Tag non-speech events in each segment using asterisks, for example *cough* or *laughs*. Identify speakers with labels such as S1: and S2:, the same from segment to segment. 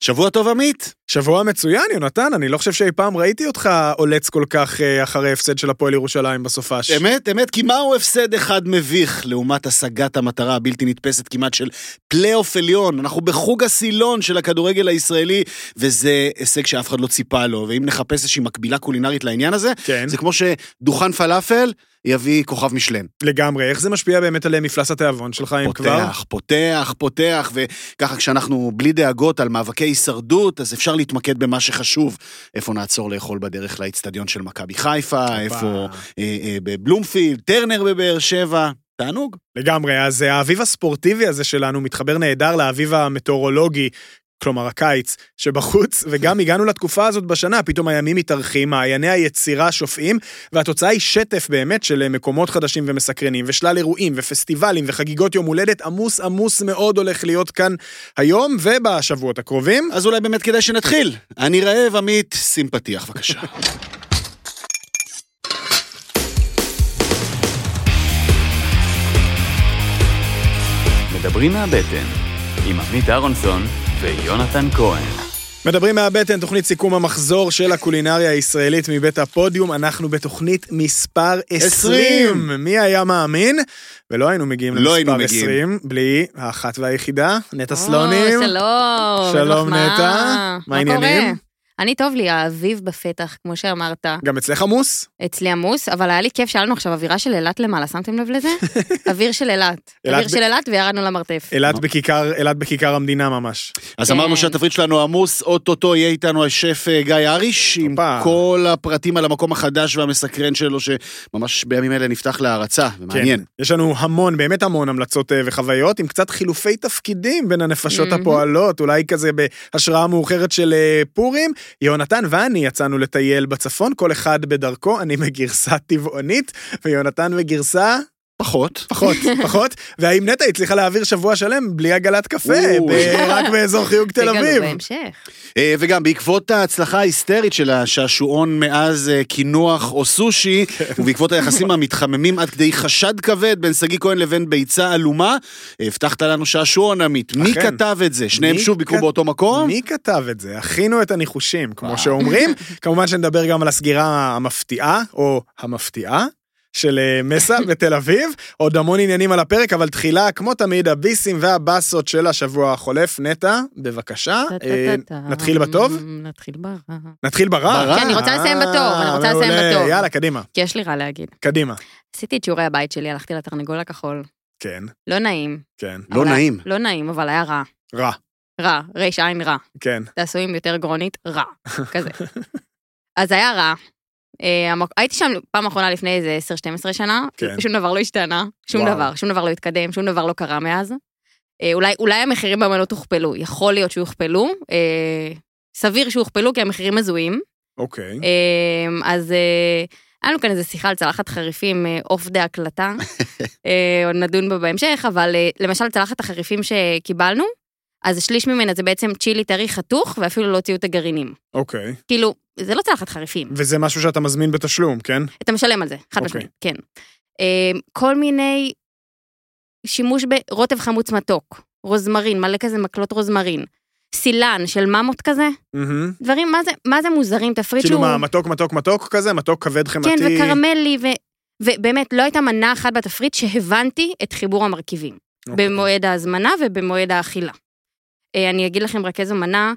S1: שבוע טוב, עמית.
S2: שבוע מצוין, יונתן, אני לא חושב שאי פעם ראיתי אותך עולץ כל כך אה, אחרי הפסד של הפועל ירושלים בסופש.
S1: אמת, אמת, כי מהו הפסד אחד מביך לעומת השגת המטרה הבלתי נתפסת כמעט של פלייאוף עליון? אנחנו בחוג הסילון של הכדורגל הישראלי, וזה הישג שאף אחד לא ציפה לו, ואם נחפש איזושהי מקבילה קולינרית לעניין הזה,
S2: כן.
S1: זה כמו שדוכן פלאפל יביא כוכב משלן.
S2: לגמרי, איך זה משפיע באמת על מפלס התיאבון שלך, אם כבר?
S1: פותח, פותח, פותח, וככה כשאנחנו בלי דאגות על מאבקי הישרדות, אז אפשר להתמקד במה שחשוב. איפה נעצור לאכול בדרך לאצטדיון של מכבי חיפה, איפה אה, אה, בבלומפילד, טרנר בבאר שבע. תענוג.
S2: לגמרי, אז אה, האביב הספורטיבי הזה שלנו מתחבר נהדר לאביב המטאורולוגי כלומר הקיץ, שבחוץ, וגם הגענו לתקופה הזאת בשנה, פתאום הימים מתארחים, מעייני היצירה שופעים, והתוצאה היא שטף באמת של מקומות חדשים ומסקרנים, ושלל אירועים ופסטיבלים וחגיגות יום הולדת עמוס עמוס מאוד הולך להיות כאן היום ובשבועות הקרובים.
S1: אז אולי באמת כדאי שנתחיל. אני רעב, עמית, שים פתיח בבקשה.
S3: מדברים מהבטן, עם עמית אהרונסון ויונתן כהן.
S2: מדברים מהבטן, תוכנית סיכום המחזור של הקולינריה הישראלית מבית הפודיום. אנחנו בתוכנית מספר 20. מי היה מאמין? ולא היינו מגיעים
S1: לא היינו
S2: למספר
S1: מגיעים.
S2: 20 בלי האחת והיחידה, נטע
S4: או,
S2: סלונים.
S4: שלום.
S2: שלום. נטע. מה העניינים?
S4: אני טוב לי, האביב בפתח, כמו שאמרת.
S2: גם אצלך עמוס?
S4: אצלי עמוס, אבל היה לי כיף שהיה לנו עכשיו אווירה של אילת למעלה, שמתם לב לזה? *laughs* אוויר של אילת. אוויר של אילת וירדנו למרתף.
S2: אילת בכיכר, אילת בכיכר המדינה ממש.
S1: אז
S4: כן.
S1: אמרנו שהתפריט שלנו עמוס, אוטוטו יהיה איתנו השף אה, גיא אריש, עם. כל הפרטים על המקום החדש והמסקרן שלו, שממש בימים אלה נפתח להערצה, ומעניין.
S2: כן. יש לנו המון, באמת המון המלצות אה, וחוויות, עם קצת חילופי תפקידים בין הנפשות. הפועלות, אולי כזה בהשראה מאוחרת של אה, פורים. יונתן ואני יצאנו לטייל בצפון, כל אחד בדרכו, אני בגרסה טבעונית, ויונתן בגרסה...
S1: פחות.
S2: פחות, פחות, והאם נטע הצליחה להעביר שבוע שלם בלי עגלת קפה, רק באזור חיוג תל אביב.
S4: בהמשך.
S1: אה, וגם בעקבות ההצלחה ההיסטרית של השעשועון מאז אה, קינוח או סושי,
S2: כן.
S1: ובעקבות היחסים *laughs* המתחממים עד כדי חשד כבד בין שגיא כהן לבין ביצה עלומה, הבטחת לנו שעשועון עמית. מי. כתב את זה? שניהם שוב ביקרו באותו מקום?
S2: מי כתב את זה? הכינו את הניחושים, כמו שאומרים. *laughs* כמובן שנדבר גם על הסגירה המפתיעה, או המפתיעה. של אה, מסה *laughs* בתל אביב, עוד המון עניינים על הפרק, אבל תחילה, כמו תמיד, הביסים והבאסות של השבוע החולף. נטע, בבקשה, אה. נתחיל בטוב?
S4: נתחיל ברע.
S2: נתחיל ברע.
S4: כן, אני רוצה לסיים בטוב, אני רוצה
S2: אה,
S4: לסיים. בטוב.
S2: יאללה, קדימה,
S4: כי יש לי רע להגיד.
S2: קדימה.
S4: עשיתי את שיעורי הבית שלי, הלכתי לתרנגול הכחול.
S2: כן,
S4: לא נעים.
S2: כן.
S1: לא נעים.
S4: לא נעים, אבל היה רע.
S2: רע,
S4: רע, ריש עין רע.
S2: כן.
S4: תעשו עם יותר גרונית, רע, *laughs* כזה. אז היה רע. אה, הייתי שם פעם אחרונה לפני איזה 10-12 שנה,
S2: כן.
S4: ושום דבר לא השתנה, שום
S2: וואו.
S4: דבר, שום דבר לא התקדם, שום דבר לא קרה מאז. אה, אולי, אולי המחירים במנות הוכפלו, יכול להיות שהוכפלו, אה, סביר שהוכפלו כי המחירים הזויים.
S2: אוקיי.
S4: אה, אז אה, היה לנו כאן איזה שיחה על צלחת חריפים off the הקלטה, *laughs* אה, עוד נדון בה בהמשך, אבל למשל צלחת החריפים שקיבלנו, אז שליש ממנה זה בעצם צ'ילי טרי חתוך, ואפילו לא הוציאו את הגרעינים.
S2: אוקיי.
S4: כאילו, זה לא צלחת חריפים,
S2: וזה משהו שאתה מזמין בתשלום, כן?
S4: אתה משלם על זה, חד
S2: אוקיי.
S4: משמעית, כן. אה, כל מיני שימוש ברוטב חמוץ מתוק, רוזמרין, מלא כזה מקלות רוזמרין, סילן של ממות כזה,
S2: מהמם.
S4: דברים, מה זה, מה זה מוזרים, תפריט
S2: כאילו
S4: שהוא...
S2: מה, מתוק מתוק מתוק כזה? מתוק כבד חמתי?
S4: כן, וקרמלי, ו... ובאמת, לא הייתה מנה אחת בתפריט שהבנתי את חיבור המרכיבים.
S2: אוקיי.
S4: במועד ההזמנה ובמועד האכילה. אה, אני אגיד לכם רק איזו מנה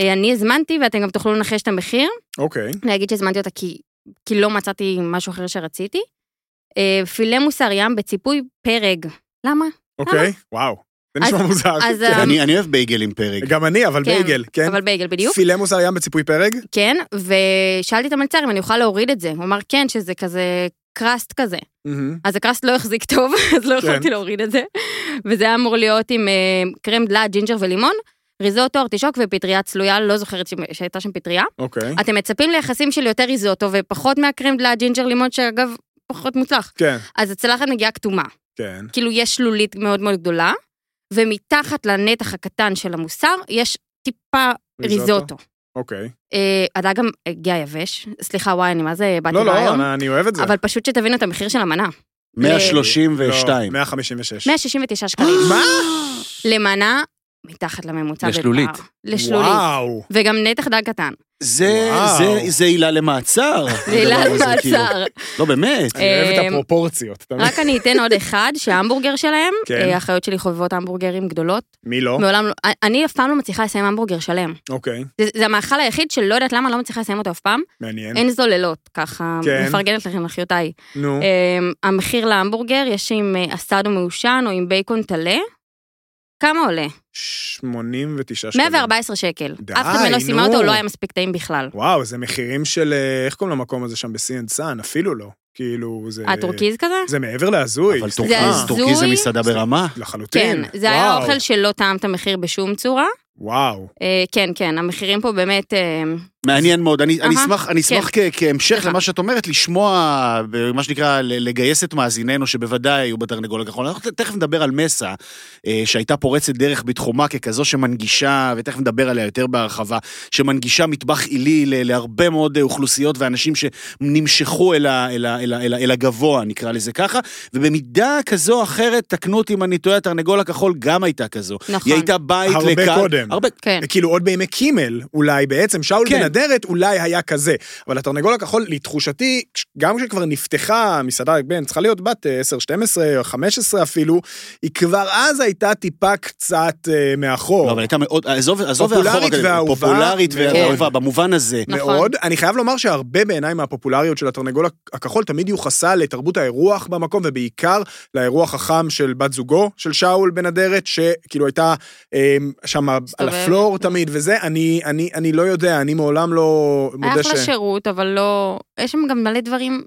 S4: אה, אני הזמנתי, ואתם גם תוכלו לנחש את המחיר.
S2: אוקיי.
S4: אני אגיד שהזמנתי אותה כי, כי לא מצאתי משהו אחר שרציתי. אה, פילה מוסר ים בציפוי פרג. למה?
S2: אוקיי. וואו. זה נשמע
S4: אז-
S2: מוזר.
S4: אז,
S2: כן.
S1: אני אני אוהב בייגל עם פרג.
S2: גם אני, אבל
S4: כן,
S2: בייגל, כן?
S4: אבל בייגל בדיוק.
S2: פילה מוסר ים בציפוי פרג?
S4: כן, ושאלתי את המלצר אם אני אוכל להוריד את זה. הוא אמר כן, שזה כזה crust כזה. אז ה crust לא החזיק טוב, *laughs* אז לא
S2: כן.
S4: יכולתי להוריד את זה. וזה היה אמור להיות עם אה, קרם דלעת, ג'ינג'ר ולימון, ריזוטו, ארטישוק ופטריה צלויה, לא זוכרת ש- שהייתה שם פטריה.
S2: אוקיי.
S4: אתם מצפים ליחסים של יותר ריזוטו ופחות מהקרם דלעת, ג'ינג'ר, לימון, שאגב, פחות מוצלח.
S2: כן,
S4: אז הצלחת מגיעה כתומה.
S2: כן.
S4: כאילו יש שלולית מאוד מאוד גדולה, ומתחת לנתח הקטן של המוסר יש טיפה
S2: ריזוטו?
S4: ריזוטו.
S2: אוקיי.
S4: אה, הדג גם הגיע יבש, סליחה, וואי, אני מה זה באתי
S2: לא, לא,
S4: רעיון,
S2: אני- אני אוהב את זה.
S4: אבל פשוט שתבינו את המחיר של המנה.
S1: 132.
S2: לא, 156.
S4: 169 שקלים. *gasps*
S2: מה?
S4: למנה מתחת לממוצע.
S1: לשלולית.
S4: בפער. לשלולית.
S2: וואו.
S4: וגם נתח דג קטן.
S1: זה. זה, זה עילה למעצר. *laughs*
S4: זה עילה
S1: הזה, כאילו.
S4: למעצר.
S1: לא, באמת.
S2: אני אוהב את
S4: אמ,
S2: הפרופורציות.
S4: רק אני אתן עוד אחד, *laughs* שההמבורגר שלהם,
S2: כן.
S4: אה, האחיות שלי חובבות המבורגרים גדולות.
S2: מי לא?
S4: מעולם לא, אני אף פעם לא מצליחה לסיים המבורגר שלם.
S2: אוקיי,
S4: זה, זה המאכל היחיד שלא יודעת למה לא מצליחה לסיים אותו אף פעם.
S2: מעניין.
S4: אין זוללות, ככה,
S2: כן.
S4: מפרגנת לכם, אחיותיי.
S2: נו.
S4: אמ, המחיר להמבורגר, יש עם אה, אסדו מעושן או עם בייקון טלה. כמה עולה?
S2: 89 שקלים.
S4: 114 שקל.
S2: די,
S4: אף אחד מלא סיימה
S2: נו.
S4: אותו, לא היה מספיק טעים בכלל.
S2: וואו, זה מחירים של, אה, איך קוראים למקום הזה שם ב Sea and Sun? אפילו לא. כאילו, זה...
S4: הטורקיז כזה?
S2: זה מעבר להזוי.
S1: אבל. טורקיז. טורקיז זה מסעדה ברמה.
S2: לחלוטין.
S4: כן, זה היה אוכל שלא טעם את המחיר בשום צורה.
S2: וואו.
S4: אה, כן, כן, המחירים פה באמת...
S1: מעניין מאוד. אני, אני
S4: אהה,
S1: אשמח, אני אשמח כ- כהמשך. למה שאת אומרת, לשמוע, מה שנקרא, ל- לגייס את מאזיננו, שבוודאי היו בתרנגול הכחול. אנחנו תכף נדבר על מסה, אה, שהייתה פורצת דרך בתחומה ככזו שמנגישה, ותכף נדבר עליה יותר בהרחבה, שמנגישה מטבח עילי ל- להרבה מאוד אוכלוסיות ואנשים שנמשכו אל, ה- אל, ה- אל, ה- אל, ה- אל הגבוה, נקרא לזה ככה, ובמידה כזו או אחרת, תקנו אותי אם אני טועה, התרנגול הכחול גם הייתה כזו.
S4: נכון.
S1: היא הייתה בית
S2: הרבה
S1: לקהל...
S2: קודם.
S1: הרבה
S4: כן.
S2: כאילו עוד בימי קימל, אולי בעצם, שאול
S1: כן.
S2: בן אדרת אולי היה כזה. אבל התרנגול הכחול, לתחושתי, גם כשכבר נפתחה מסעדה, בין, צריכה להיות בת אה, 10, 12, או 15 אפילו, היא כבר אז הייתה טיפה קצת אה, מאחור.
S1: לא, אבל הייתה מאוד, עזוב, עזוב
S2: פופולרית ואהובה.
S1: פופולרית
S2: כן.
S1: ואהובה, במובן הזה.
S4: נכון.
S2: מאוד. אני חייב לומר שהרבה בעיניי מהפופולריות של התרנגול הכחול תמיד יוחסה לתרבות האירוח במקום, ובעיקר לאירוח החם של בת זוגו, של שאול בן אדרת, שכאילו הייתה אה, שם על. הפלור תמיד וזה, אני, אני, אני לא יודע, אני מעולם לא
S4: היה
S2: מודה
S4: אחלה
S2: ש...
S4: שירות, אבל לא... יש שם גם מלא דברים,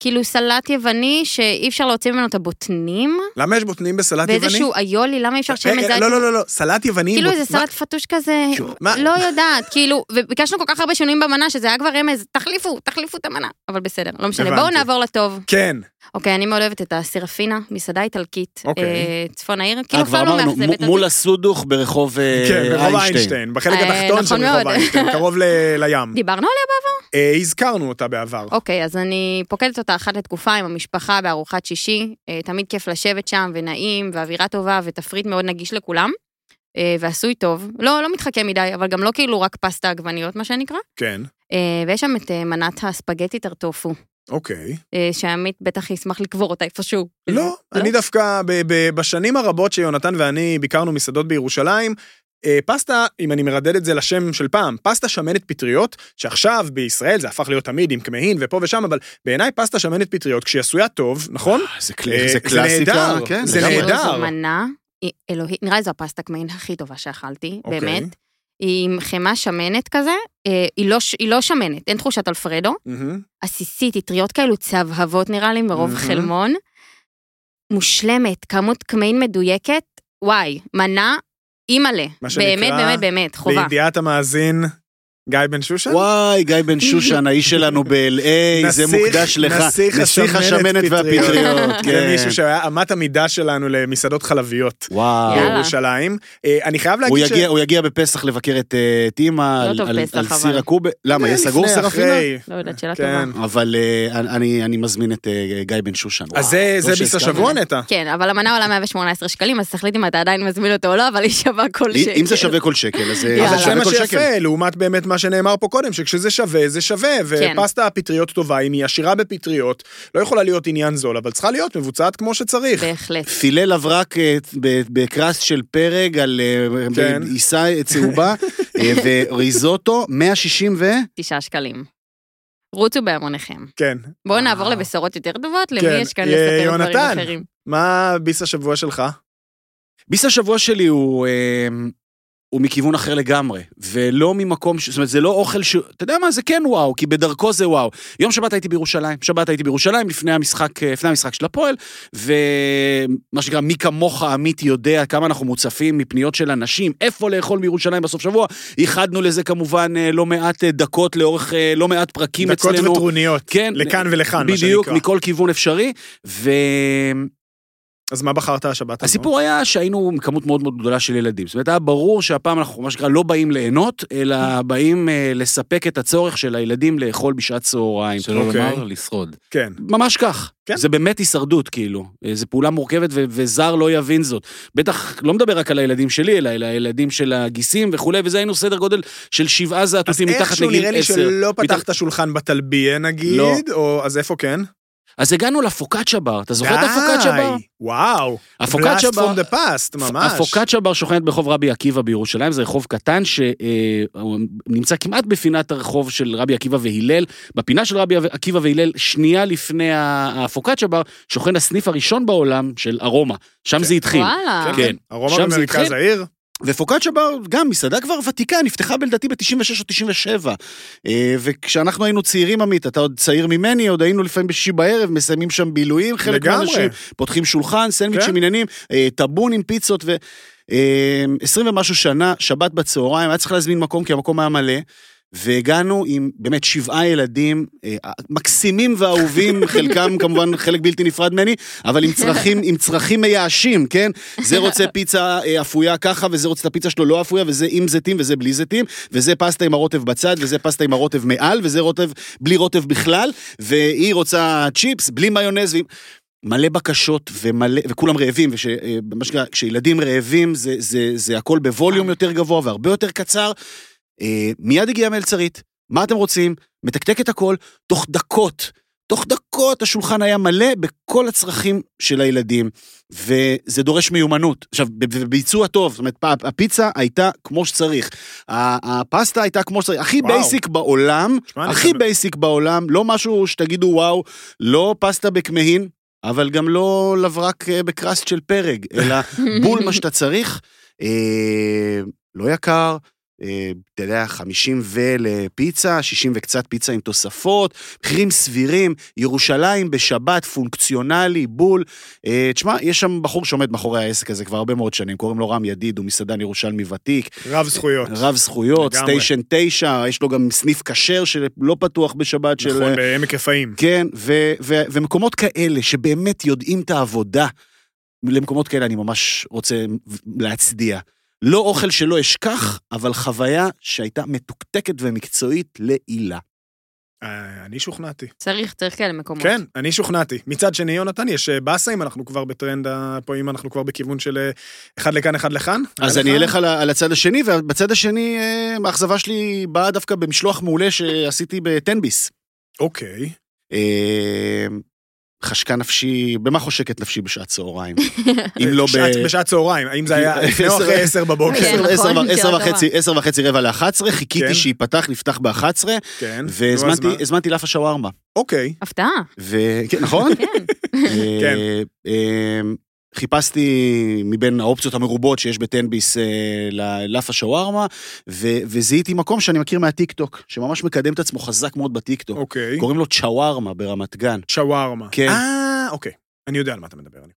S4: כאילו סלט יווני שאי אפשר להוציא ממנו את הבוטנים,
S2: למה יש בוטנים בסלט יווני?
S4: ואיזשהו איולי, למה אי אפשר
S2: אה,
S4: שמן
S2: אה,
S4: זית?
S2: לא, לא, לא, לא, סלט יווני...
S4: כאילו איזה? סלט פטוש כזה? לא יודעת, כאילו, וביקשנו כל כך הרבה שינויים במנה, שזה היה כבר רמז, תחליפו, תחליפו את המנה, אבל בסדר, לא משנה, בואו. נעבור לטוב.
S2: כן,
S4: אוקיי, אני מאוד אוהבת את הסירפינה, מסעדה איטלקית,
S2: אוקיי.
S4: אה, צפון העיר,
S1: אה,
S4: כאילו
S1: כבר
S4: לא מאכזבת
S1: מ- מול
S4: אותי.
S1: הסודוך ברחוב אה,
S2: כן, ברחוב איינשטיין, בחלק התחתון של
S4: נכון
S2: רחוב
S4: מאוד.
S2: איינשטיין, קרוב לים.
S4: דיברנו עליה?
S2: אה, הזכרנו אותה בעבר.
S4: אוקיי, אז אני פוקדת אותה אחת לתקופה עם המשפחה בארוחת שישי, תמיד כיף לשבת שם, ונעים, ואווירה טובה, ותפריט מאוד נגיש לכולם, ועשוי טוב. לא, לא מתחכם מדי, אבל גם לא כאילו רק פסטה עגבניות, מה שנקרא.
S2: כן,
S4: ויש שם את מנת הספגטי טרטופו,
S2: אוקיי.
S4: אה, שעמית בטח ישמח לקבור אותה איפשהו.
S2: לא, אני דווקא, בשנים הרבות שיונתן ואני ביקרנו מסעדות בירושלים, אה, פסטה, אם אני מרדד את זה לשם של פעם, פסטה שמנת פטריות, שעכשיו בישראל זה הפך להיות תמיד עם כמהין ופה ושם, אבל בעיניי פסטה שמנת פטריות, כשהיא עשויה טוב, נכון?
S1: זה
S2: אה,
S1: זה
S2: זה
S1: קלאסיקה, כן,
S2: זה. נהדר.
S4: זו מנה, היא אלוהית, נראה לי זו הפסטה קמעין הכי טובה שאכלתי,
S2: אוקיי.
S4: באמת. היא עם חמאה שמנת כזה, אה, היא לא, היא לא שמנת, אין תחושת אלפרדו. עסיסית, אטריות כאלו צהבהבות נראה לי, מרוב
S2: מהמם.
S4: חלמון. מושלמת, כמות קמעין מדויקת, וואי, מנה אימא'לה. באמת, באמת, באמת, חובה.
S2: לידיעת המאזין, גיא בן שושן?
S1: וואי, גיא בן שושן, האיש שלנו ב-LA, זה מוקדש לך.
S2: נסיך
S1: נסיך
S2: השמנת
S1: השמנת
S2: פטריות.
S1: והפטריות,
S2: זה
S1: כן.
S2: מישהו שהיה אמת המידה שלנו למסעדות חלביות
S1: וואו.
S2: בירושלים. אה, אני חייב
S1: הוא
S2: להגיד ש...
S1: יגיע, הוא יגיע בפסח לבקר את אה, את אימא
S4: לא
S1: על-
S4: טוב
S1: על
S4: פסח,
S1: על
S4: אבל.
S1: סיר הקובה. למה, יהיה
S2: לפני,
S1: סגור סרפינה?
S2: אחרי.
S4: לא יודעת, שאלה
S2: כן.
S4: טובה.
S1: אבל אה, אני אני מזמין את אה, גיא בן שושן.
S2: אז זה זה ביס. השבוע נטע.
S4: כן, אבל המנה עולה 118 שקלים, אז תחליט אם אתה עדיין מזמין אותו או לא, אבל היא שווה כל שקל.
S1: אם זה שווה כל שקל, אז אה. זה
S2: זה
S1: שווה כל שקל.
S2: מה שנאמר פה קודם, שכשזה שווה, זה שווה,
S4: כן.
S2: ופסטה פטריות טובה, אם היא עשירה בפטריות, לא יכולה להיות עניין זול, אבל צריכה להיות מבוצעת כמו שצריך.
S4: בהחלט.
S1: פילה לברק אה, בקרס של פרג על אה,
S2: כן.
S1: עיסה צהובה, *laughs* אה, וריזוטו, 160 ו...
S4: תשעה שקלים. רוצו בהמוניכם.
S2: כן.
S4: בואו נעבור. לבשורות יותר טובות, למי
S2: כן,
S4: יש כאן לספר דברים
S2: יונתן.
S4: אחרים.
S2: מה ביס השבוע שלך?
S1: ביס השבוע שלי הוא, אה, הוא מכיוון אחר לגמרי, ולא ממקום, ש... זאת אומרת, זה לא אוכל ש... אתה יודע מה, זה כן וואו, כי בדרכו זה וואו. יום שבת הייתי בירושלים, שבת הייתי בירושלים לפני המשחק, אה, לפני המשחק של הפועל, ומה שנקרא, מי כמוך עמית יודע כמה אנחנו מוצפים מפניות של אנשים, איפה לאכול בירושלים בסוף שבוע. ייחדנו לזה כמובן אה, לא מעט אה, דקות לאורך לא מעט פרקים
S2: דקות
S1: אצלנו.
S2: וטרוניות.
S1: כן.
S2: לכאן ולכאן, מה
S1: בדיוק,
S2: שנקרא.
S1: מכל כיוון אפשרי, ו...
S2: אז מה בחרת השבת הזו?
S1: הסיפור היה שהיינו עם כמות מאוד מאוד גדולה של ילדים. זאת אומרת, היה ברור שהפעם אנחנו, מה שנקרא, לא באים ליהנות, אלא באים אה, לספק את הצורך של הילדים לאכול בשעת צהריים.
S5: שלא
S2: אוקיי.
S5: לומר, לשרוד.
S2: כן.
S1: ממש כך.
S2: כן.
S1: זה באמת הישרדות, כאילו. אה, זו פעולה מורכבת ו- וזר לא יבין זאת. בטח, לא מדבר רק על הילדים שלי, אלא על הילדים של הגיסים וכולי, וזה היינו סדר גודל של שבעה
S2: אז
S1: זעתותים מתחת
S2: איכשהו
S1: לגיל
S2: נראה לי
S1: עשר.
S2: שלא פתחת שולחן בתלביה נגיד,
S1: לא.
S2: או אז איפה כן?
S1: אז הגענו לפוקאצ'ה בר, אתה זוכר את הפוקאצ'ה בר?
S2: וואו.
S1: הפוקאצ'ה
S2: Blast
S1: בר...
S2: from the past, ממש.
S1: הפוקאצ'ה בר שוכנת ברחוב רבי עקיבא בירושלים, זה רחוב קטן שנמצא כמעט בפינת הרחוב של רבי עקיבא והלל. בפינה של רבי עקיבא והלל, שנייה לפני הפוקאצ'ה בר, שוכן הסניף הראשון בעולם של ארומה. שם
S2: כן.
S1: זה התחיל.
S4: וואלה.
S2: כן,
S1: כן.
S2: ארומה במרכז. העיר.
S1: ופוקאצ'ה בר, גם מסעדה כבר ותיקה, נפתחה בלדעתי ב-96 או 97. אה, וכשאנחנו היינו צעירים, עמית, אתה עוד צעיר ממני, עוד היינו לפעמים בשישי בערב, מסיימים שם בילויים, חלק. מהאנשים, פותחים שולחן, סנדוויצ'ים
S2: כן.
S1: עניינים, אה, טאבון עם פיצות ו... אה, 20 ומשהו שנה, שבת בצהריים, היה צריך להזמין מקום, כי המקום היה מלא. והגענו עם באמת שבעה ילדים אה, מקסימים ואהובים, *laughs* חלקם כמובן חלק בלתי נפרד ממני, אבל עם צרכים, עם צרכים מייאשים, כן? זה רוצה פיצה אה, אפויה ככה, וזה רוצה את הפיצה שלו לא אפויה, וזה עם זיתים וזה בלי זיתים, וזה פסטה עם הרוטב בצד, וזה פסטה עם הרוטב מעל, וזה רוטב בלי רוטב בכלל, והיא רוצה צ'יפס בלי מיונז. ועם... מלא בקשות ומלא, וכולם רעבים, וכשילדים רעבים זה, זה, זה הכל בווליום יותר גבוה והרבה יותר קצר. אה, מיד הגיעה מלצרית, מה אתם רוצים? מתקתק את הכל, תוך דקות, תוך דקות השולחן היה מלא בכל הצרכים של הילדים, וזה דורש מיומנות. עכשיו, בביצוע טוב, זאת אומרת, הפיצה הייתה כמו שצריך, הפסטה הייתה כמו שצריך, הכי
S2: וואו.
S1: basic בעולם,
S2: אני
S1: הכי
S2: חייב-
S1: basic בעולם, לא משהו שתגידו וואו, לא פסטה בכמהין, אבל גם לא לברק אה, ב crust של פרג, אלא *laughs* בול מה שאתה צריך, אה, לא יקר, אתה יודע, 50 ולפיצה, 60 וקצת פיצה עם תוספות, מחירים סבירים, ירושלים בשבת, פונקציונלי, בול. אה, תשמע, יש שם בחור שעומד מאחורי העסק הזה כבר הרבה מאוד שנים, קוראים לו רם ידיד, הוא מסעדן ירושלמי ותיק,
S2: רב זכויות.
S1: רב זכויות. סטיישן 9, יש לו גם סניף כשר שלא פתוח בשבת של...
S2: נכון, בעמק רפאים.
S1: כן, ו- ו- ומקומות כאלה שבאמת יודעים את העבודה, למקומות כאלה אני ממש רוצה להצדיע. לא אוכל שלא אשכח, אבל חוויה שהייתה מתוקתקת ומקצועית לעילה.
S2: אה, אני שוכנעתי.
S4: צריך, צריך כאלה מקומות.
S2: כן, אני שוכנעתי. מצד שני, יונתן, יש אה, באסה אם אנחנו כבר בטרנד, פה אם אנחנו כבר בכיוון של אה, אחד לכאן, אחד לכאן.
S1: אז אני
S2: לך?
S1: אלך על על הצד השני, ובצד השני, האכזבה שלי באה דווקא במשלוח מעולה שעשיתי בטנביס.
S2: אוקיי.
S1: חשקה נפשי, במה חושקת נפשי בשעת צהריים? *laughs* אם לא ב...
S2: בשעת- צהריים, האם זה *laughs* היה לפני או אחרי עשר בבוקר?
S4: כן,
S1: עשר-
S4: נכון,
S1: וחצי, עשר וחצי רבע ל-11,
S2: כן.
S1: חיכיתי שייפתח, נפתח ב-11,
S2: כן. נו, אז
S1: והזמנתי לאפה שווארמה.
S2: אוקיי.
S4: הפתעה.
S1: ו- כן, נכון?
S4: כן.
S1: חיפשתי מבין האופציות המרובות שיש בטנביס אה, ללאפה שווארמה, ו- וזיהיתי מקום שאני מכיר מהטיקטוק, שממש מקדם את עצמו חזק מאוד בטיקטוק.
S2: אוקיי.
S1: קוראים לו צ'ווארמה ברמת גן.
S2: שווארמה.
S1: כן.
S2: אה, אוקיי. אני יודע על מה אתה מדבר. אני-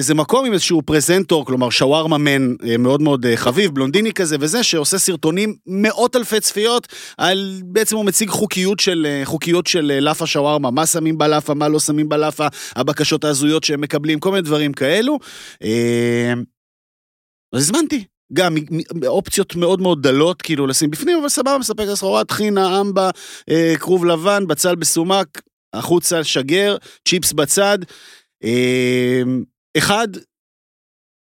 S1: זה מקום עם איזשהו פרזנטור, כלומר שווארמה מן אה, מאוד מאוד אה, חביב, בלונדיני כזה וזה, שעושה סרטונים מאות אלפי צפיות, על בעצם הוא מציג חוקיות של, אה, חוקיות של אה, לאפה שווארמה, מה שמים בלאפה, מה לא שמים בלאפה, הבקשות ההזויות שהם מקבלים, כל מיני דברים כאלו. אה, אז הזמנתי. גם אופציות מאוד מאוד דלות, כאילו לשים בפנים, אבל סבבה, מספק את הסחורה, טחינה, אמבה, אה, כרוב לבן, בצל בסומק, החוצה, שגר, צ'יפס בצד. אה, אחד,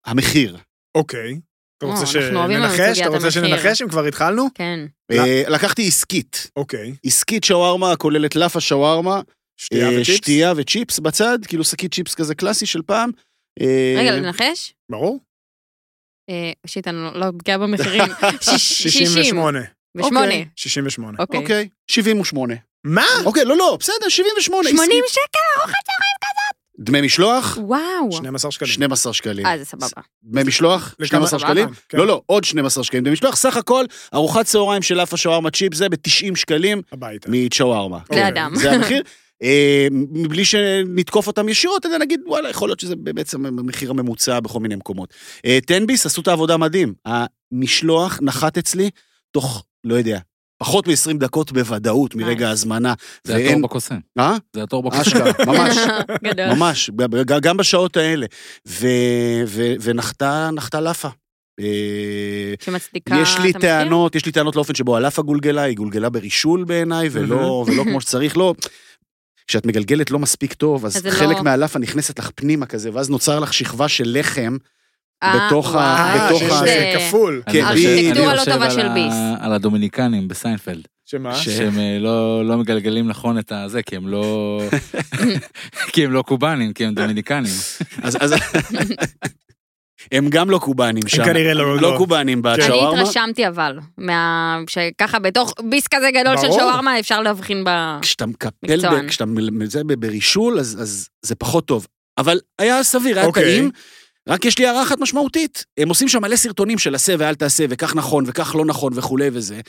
S1: המחיר.
S2: אוקיי. אתה רוצה שננחש? אתה רוצה. שננחש אם כבר התחלנו?
S4: כן.
S1: אה, לקחתי עסקית.
S2: אוקיי.
S1: עסקית שווארמה הכוללת לאפה שווארמה,
S2: שתייה
S1: אה,
S2: וצ'יפס?
S1: שתייה וצ'יפס בצד, כאילו שקית צ'יפס כזה קלאסי של פעם. אה,
S4: רגע, לנחש?
S2: ברור.
S4: שיט, אני לא- לא בקיאה במחירים. שיש- 60.
S2: 68.
S4: ושמונה.
S1: אוקיי.
S2: 68.
S4: אוקיי.
S1: אוקיי, 78.
S2: מה?
S1: אוקיי, לא, לא, בסדר, 78.
S4: 80
S1: עסקית.
S4: שקל?
S1: דמי משלוח,
S4: וואו.
S2: 12 שקלים.
S1: 12 שקלים.
S4: אה, זה סבבה.
S1: דמי משלוח,
S2: לכמה-
S1: 12 שקלים.
S2: כן.
S1: לא, לא, עוד 12 שקלים. דמי משלוח, סך הכל, ארוחת צהריים של לאפה שווארמה צ'יפ זה ב-90 שקלים
S2: הביתה.
S1: מצ'ווארמה.
S2: אוקיי.
S4: לאדם.
S1: זה המחיר. אה, מבלי שנתקוף אותם ישירות, אלא נגיד, וואלה, יכול להיות שזה בעצם המחיר הממוצע בכל מיני מקומות. אה, תן ביס עשו את העבודה מדהים. המשלוח נחת אצלי תוך, לא יודע, פחות מ-20 דקות בוודאות מרגע. ההזמנה.
S5: זה
S1: ואין-
S5: התור בקוסם.
S1: אה?
S5: זה התור בקוסם.
S1: אשכרה, *laughs* ממש.
S4: גדול.
S1: ממש, גם בשעות האלה. ו- ו- ונחתה נחתה לאפה. אה,
S4: שמצדיקה
S1: יש לי? טענות, יש לי טענות לאופן שבו הלאפה גולגלה, היא גולגלה ברישול בעיניי, ולא ולא כמו שצריך, לא. כשאת מגלגלת לא מספיק טוב, אז
S4: אז
S1: חלק
S4: לא-
S1: מהלאפה נכנסת לך פנימה כזה, ואז נוצר לך שכבה של לחם.
S4: אה,
S1: בתוך ה- בתוך ה-
S2: זה
S4: זה-
S2: כפול.
S5: אני
S1: כן,
S5: אני
S4: ארכיטקטורה לא טובה של ביס.
S5: על הדומיניקנים בסיינפלד.
S2: שמה?
S5: שהם אה, לא לא מגלגלים נכון את הזה, כי הם לא... *laughs* *laughs* כי הם לא קובאנים, כי הם דומיניקנים.
S1: אז... אז- הם גם לא קובאנים שם.
S2: כנראה לא-
S1: לא
S2: לא.
S1: קובאנים
S4: אני
S1: בשווארמה.
S4: התרשמתי אבל, מה... שככה בתוך ביס כזה גדול של. שווארמה אפשר להבחין ב...
S1: כשאתה מקפל, כשאתה מ- זה ב- ברישול, אז, אז זה פחות טוב. אבל היה סביר, היה
S2: אוקיי.
S1: טעים. רק יש לי הערה אחת משמעותית. הם עושים שם מלא סרטונים של עשה ואל תעשה, וכך נכון, וכך לא נכון, וכולי וזה.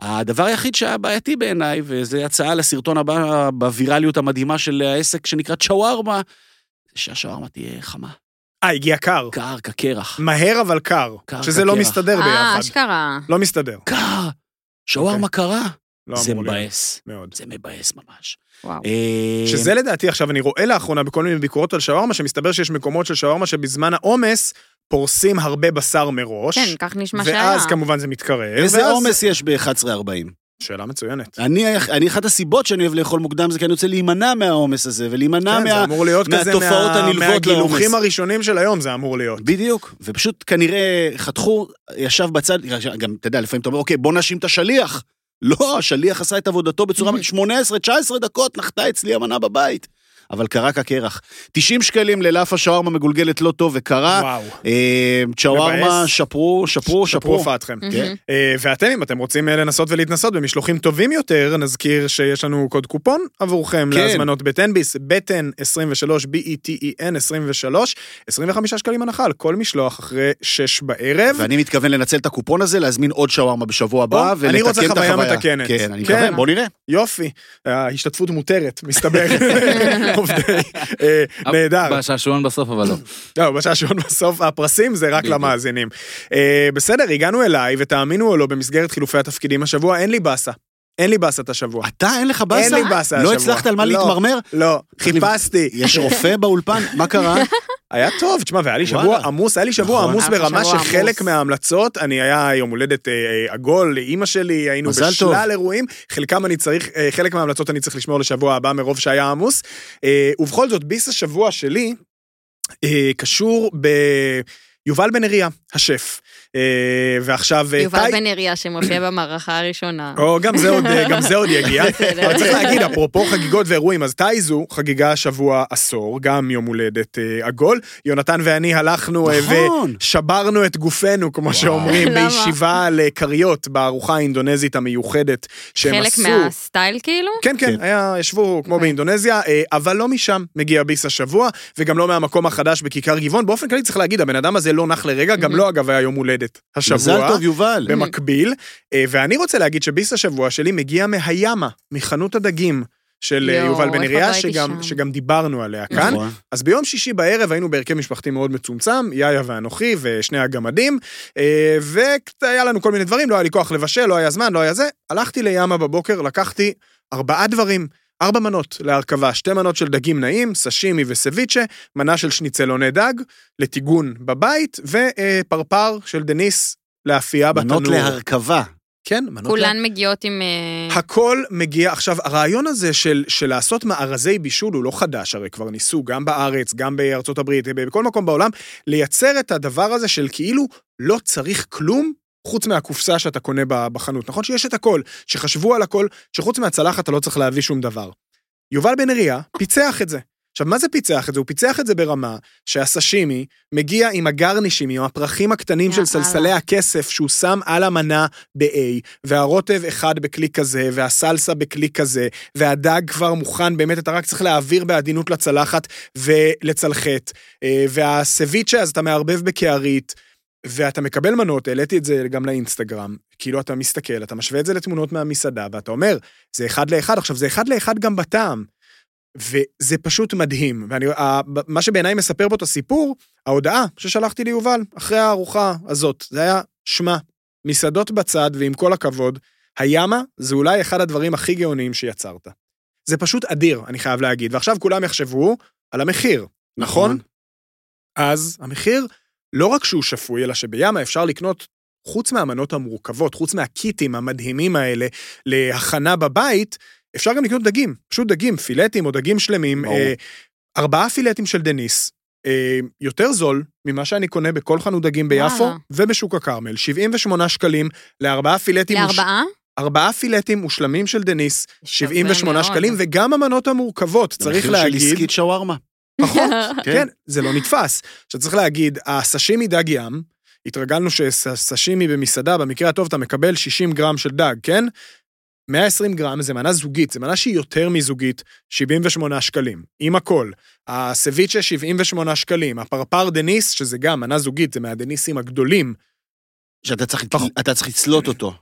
S1: הדבר היחיד שהיה בעייתי בעיניי, וזו הצעה לסרטון הבא בווירליות המדהימה של העסק שנקרא צ'ווארמה, זה שהשווארמה תהיה חמה.
S2: אה, הגיע קר.
S1: קר כקרח.
S2: מהר אבל קר.
S1: קר
S2: שזה לא. מסתדר
S4: אה,
S2: ביחד.
S4: אשכרה.
S2: לא מסתדר.
S1: קר! שווארמה קרה.
S2: לא
S1: זה
S2: אמור להיות.
S1: מבאס.
S2: מאוד.
S1: זה מבאס ממש.
S4: וואו.
S1: אה,
S2: שזה לדעתי עכשיו אני רואה לאחרונה בכל מיני ביקורות על שווארמה שמסתבר שיש מקומות של שווארמה שבזמן העומס פורסים הרבה בשר מראש.
S4: כן, כך נשמע שהיה.
S2: ואז כמובן זה מתקרב.
S1: איזה
S2: ואז-
S1: עומס יש ב-11.40?
S2: שאלה מצוינת.
S1: אני, אני, אחת הסיבות שאני אוהב לאכול מוקדם זה כי אני רוצה להימנע מהעומס הזה, ולהימנע
S2: כן, זה
S1: מה...
S2: אמור להיות כזה
S1: מהתופעות
S2: מה-
S1: הנלוות
S2: מהגילוחים
S1: לעומס.
S2: הראשונים של היום זה אמור להיות.
S1: בדיוק, ופשוט כנראה חתכו, ישב בצד, גם, אתה יודע, לפעמים אתה אומר, אוקיי, בוא נאשים את השליח. לא, השליח עשה את עבודתו בצורה... 18-19 דקות נחתה אצלי המנה בבית. אבל קרה כקרח. 90 שקלים ללאפה שווארמה מגולגלת לא טוב וקרה.
S2: וואו.
S1: אה, שווארמה,
S2: מבאס.
S1: שפרו, שפרו,
S2: שפרו
S1: שפרו.
S2: הופעתכם.
S1: כן.
S2: אה, ואתם, אם אתם רוצים אה, לנסות ולהתנסות במשלוחים טובים יותר, נזכיר שיש לנו קוד קופון עבורכם
S1: כן.
S2: להזמנות בטן ביס, בטן 23, B-E-T-E-N 23, 25 שקלים הנחה על כל משלוח אחרי 6 בערב.
S1: ואני מתכוון לנצל את הקופון הזה, להזמין עוד שווארמה בשבוע הבא,
S2: או, אני רוצה
S1: ולתקן את
S2: חוויה
S1: החוויה.
S2: מתקנת.
S1: כן, אני
S2: כן.
S1: מקווה, בוא נראה.
S2: יופי, ההשתתפות מותרת, מסתבר. *laughs* עובדי, אה, נהדר.
S5: בשעשועון בסוף, אבל לא.
S2: לא, בשעשועון בסוף הפרסים זה רק. למאזינים. אה, בסדר, הגענו אליי, ותאמינו או לא, במסגרת חילופי התפקידים השבוע, אין לי באסה. אין לי באסה את השבוע.
S1: אתה, אין לך באסה?
S2: אין לי באסה
S1: לא
S2: השבוע.
S1: הצלחת על מה
S2: לא.
S1: להתמרמר?
S2: לא, חיפשתי.
S1: יש רופא באולפן? מה קרה? *laughs*
S2: היה טוב, תשמע, והיה לי שבוע. עמוס, היה לי שבוע
S1: נכון.
S2: עמוס ברמה שחלק. מההמלצות, אני היה יום הולדת אה, אה, עגול לאימא שלי, היינו. בשלל אירועים, חלקם אני צריך, אה, חלק מההמלצות אני צריך לשמור לשבוע הבא מרוב שהיה עמוס. ובכל זאת, ביס השבוע שלי קשור ביובל בן אריה, השף. אה, ועכשיו, אה,
S4: יובל בן אריה שמופיע במערכה הראשונה.
S2: או, גם זה עוד, גם זה עוד יגיע. *laughs* אבל צריך להגיד, אפרופו חגיגות ואירועים, אז טייזו חגיגה השבוע עשור, גם יום הולדת אה, עגול. יונתן ואני הלכנו אה,
S1: נכון.
S2: ושברנו את גופנו, כמו שאומרים? בישיבה על אה, כריות בארוחה האינדונזית המיוחדת שהם
S4: חלק
S2: עשו.
S4: מהסטייל כאילו?
S2: כן, כן,
S1: כן.
S2: היה, ישבו כמו
S4: אוקיי.
S2: באינדונזיה, אה, אבל לא משם מגיע ביס השבוע, וגם לא מהמקום החדש בכיכר גבעון. באופן כללי צריך להגיד, הבן אדם הזה לא נח לרגע, גם
S4: Mhm.
S2: לו אגב היה יום הולדת השבוע.
S1: מזל טוב, יובל. *laughs*
S2: במקביל, אה, ואני רוצה להגיד שביס השבוע שלי מגיע מהימה, מחנות הדגים של אה,
S4: יואו,
S2: יובל בן אריה,
S4: עוד לא
S2: שגם. שגם דיברנו עליה כאן.
S1: נכון.
S2: אז ביום שישי בערב היינו בהרכב משפחתי מאוד מצומצם, יאיה ואנוכי ושני הגמדים, אה, והיה לנו כל מיני דברים, לא היה לי כוח לבשל, לא היה זמן, לא היה זה. הלכתי לימה בבוקר, לקחתי ארבעה דברים. ארבע מנות להרכבה, שתי מנות של דגים נעים, סשימי וסביצ'ה, מנה של שניצלוני דג, לטיגון בבית, ופרפר של דניס לאפייה בתנור.
S1: מנות להרכבה.
S2: כן, מנות
S4: כולן מגיעות עם... אה,
S2: הכל מגיע, עכשיו, הרעיון הזה של, של לעשות מארזי בישול הוא לא חדש, הרי כבר ניסו גם בארץ, גם בארצות הברית, בכל מקום בעולם, לייצר את הדבר הזה של כאילו לא צריך כלום חוץ מהקופסה שאתה קונה בחנות. נכון שיש את הכל, שחשבו על הכל, שחוץ מהצלחת אתה לא צריך להביא שום דבר. יובל בן אריה פיצח את זה. עכשיו, מה זה פיצח את זה? הוא פיצח את זה ברמה שהסשימי מגיע עם הגרנישים, עם הפרחים הקטנים של
S4: יאללה.
S2: סלסלי הכסף שהוא שם על המנה ב-A, והרוטב אחד בכלי כזה, והסלסה בכלי כזה, והדג כבר מוכן, באמת אתה רק צריך להעביר בעדינות לצלחת ולצלחת, אה, והסביצ'ה, אז אתה מערבב בקערית. ואתה מקבל מנות, העליתי את זה גם לאינסטגרם, כאילו אתה מסתכל, אתה משווה את זה לתמונות מהמסעדה, ואתה אומר, זה אחד לאחד, עכשיו זה אחד לאחד גם בטעם. וזה פשוט מדהים. ואני, ה- מה שבעיניי מספר פה את הסיפור, ההודעה ששלחתי ליובל אחרי הארוחה הזאת, זה היה, שמע, מסעדות בצד, ועם כל הכבוד, היאמה זה אולי אחד הדברים הכי גאוניים שיצרת. זה פשוט אדיר, אני חייב להגיד. ועכשיו כולם יחשבו על המחיר, נכון? אז המחיר, לא רק שהוא שפוי, אלא שביאמה אפשר לקנות, חוץ מהמנות המורכבות, חוץ מהקיטים המדהימים האלה להכנה בבית, אפשר גם לקנות דגים, פשוט דגים, פילטים או דגים שלמים. אה, ארבעה פילטים של דניס, אה, יותר זול ממה שאני קונה בכל חנות דגים ביפו
S4: וואלה.
S2: ובשוק הכרמל, 78 שקלים לארבעה פילטים.
S4: לארבעה?
S2: ארבעה פילטים מושלמים של דניס,
S4: שווה
S2: 78
S4: מאוד.
S2: שקלים, וגם המנות המורכבות, צריך
S1: מחיר של
S2: להגיד,
S1: עסקית שווארמה.
S2: פחות, *laughs*
S1: כן.
S2: כן, זה לא נתפס. עכשיו צריך להגיד, הסשימי דג ים, התרגלנו שסשימי במסעדה, במקרה הטוב אתה מקבל 60 גרם של דג, כן? 120 גרם זה מנה זוגית, זה מנה שהיא יותר מזוגית, 78 שקלים, עם הכל. הסביצ'ה 78 שקלים, הפרפר דניס, שזה גם מנה זוגית, זה מהדניסים הגדולים.
S1: שאתה צריך,
S2: פחות.
S1: אתה צריך לצלות אותו.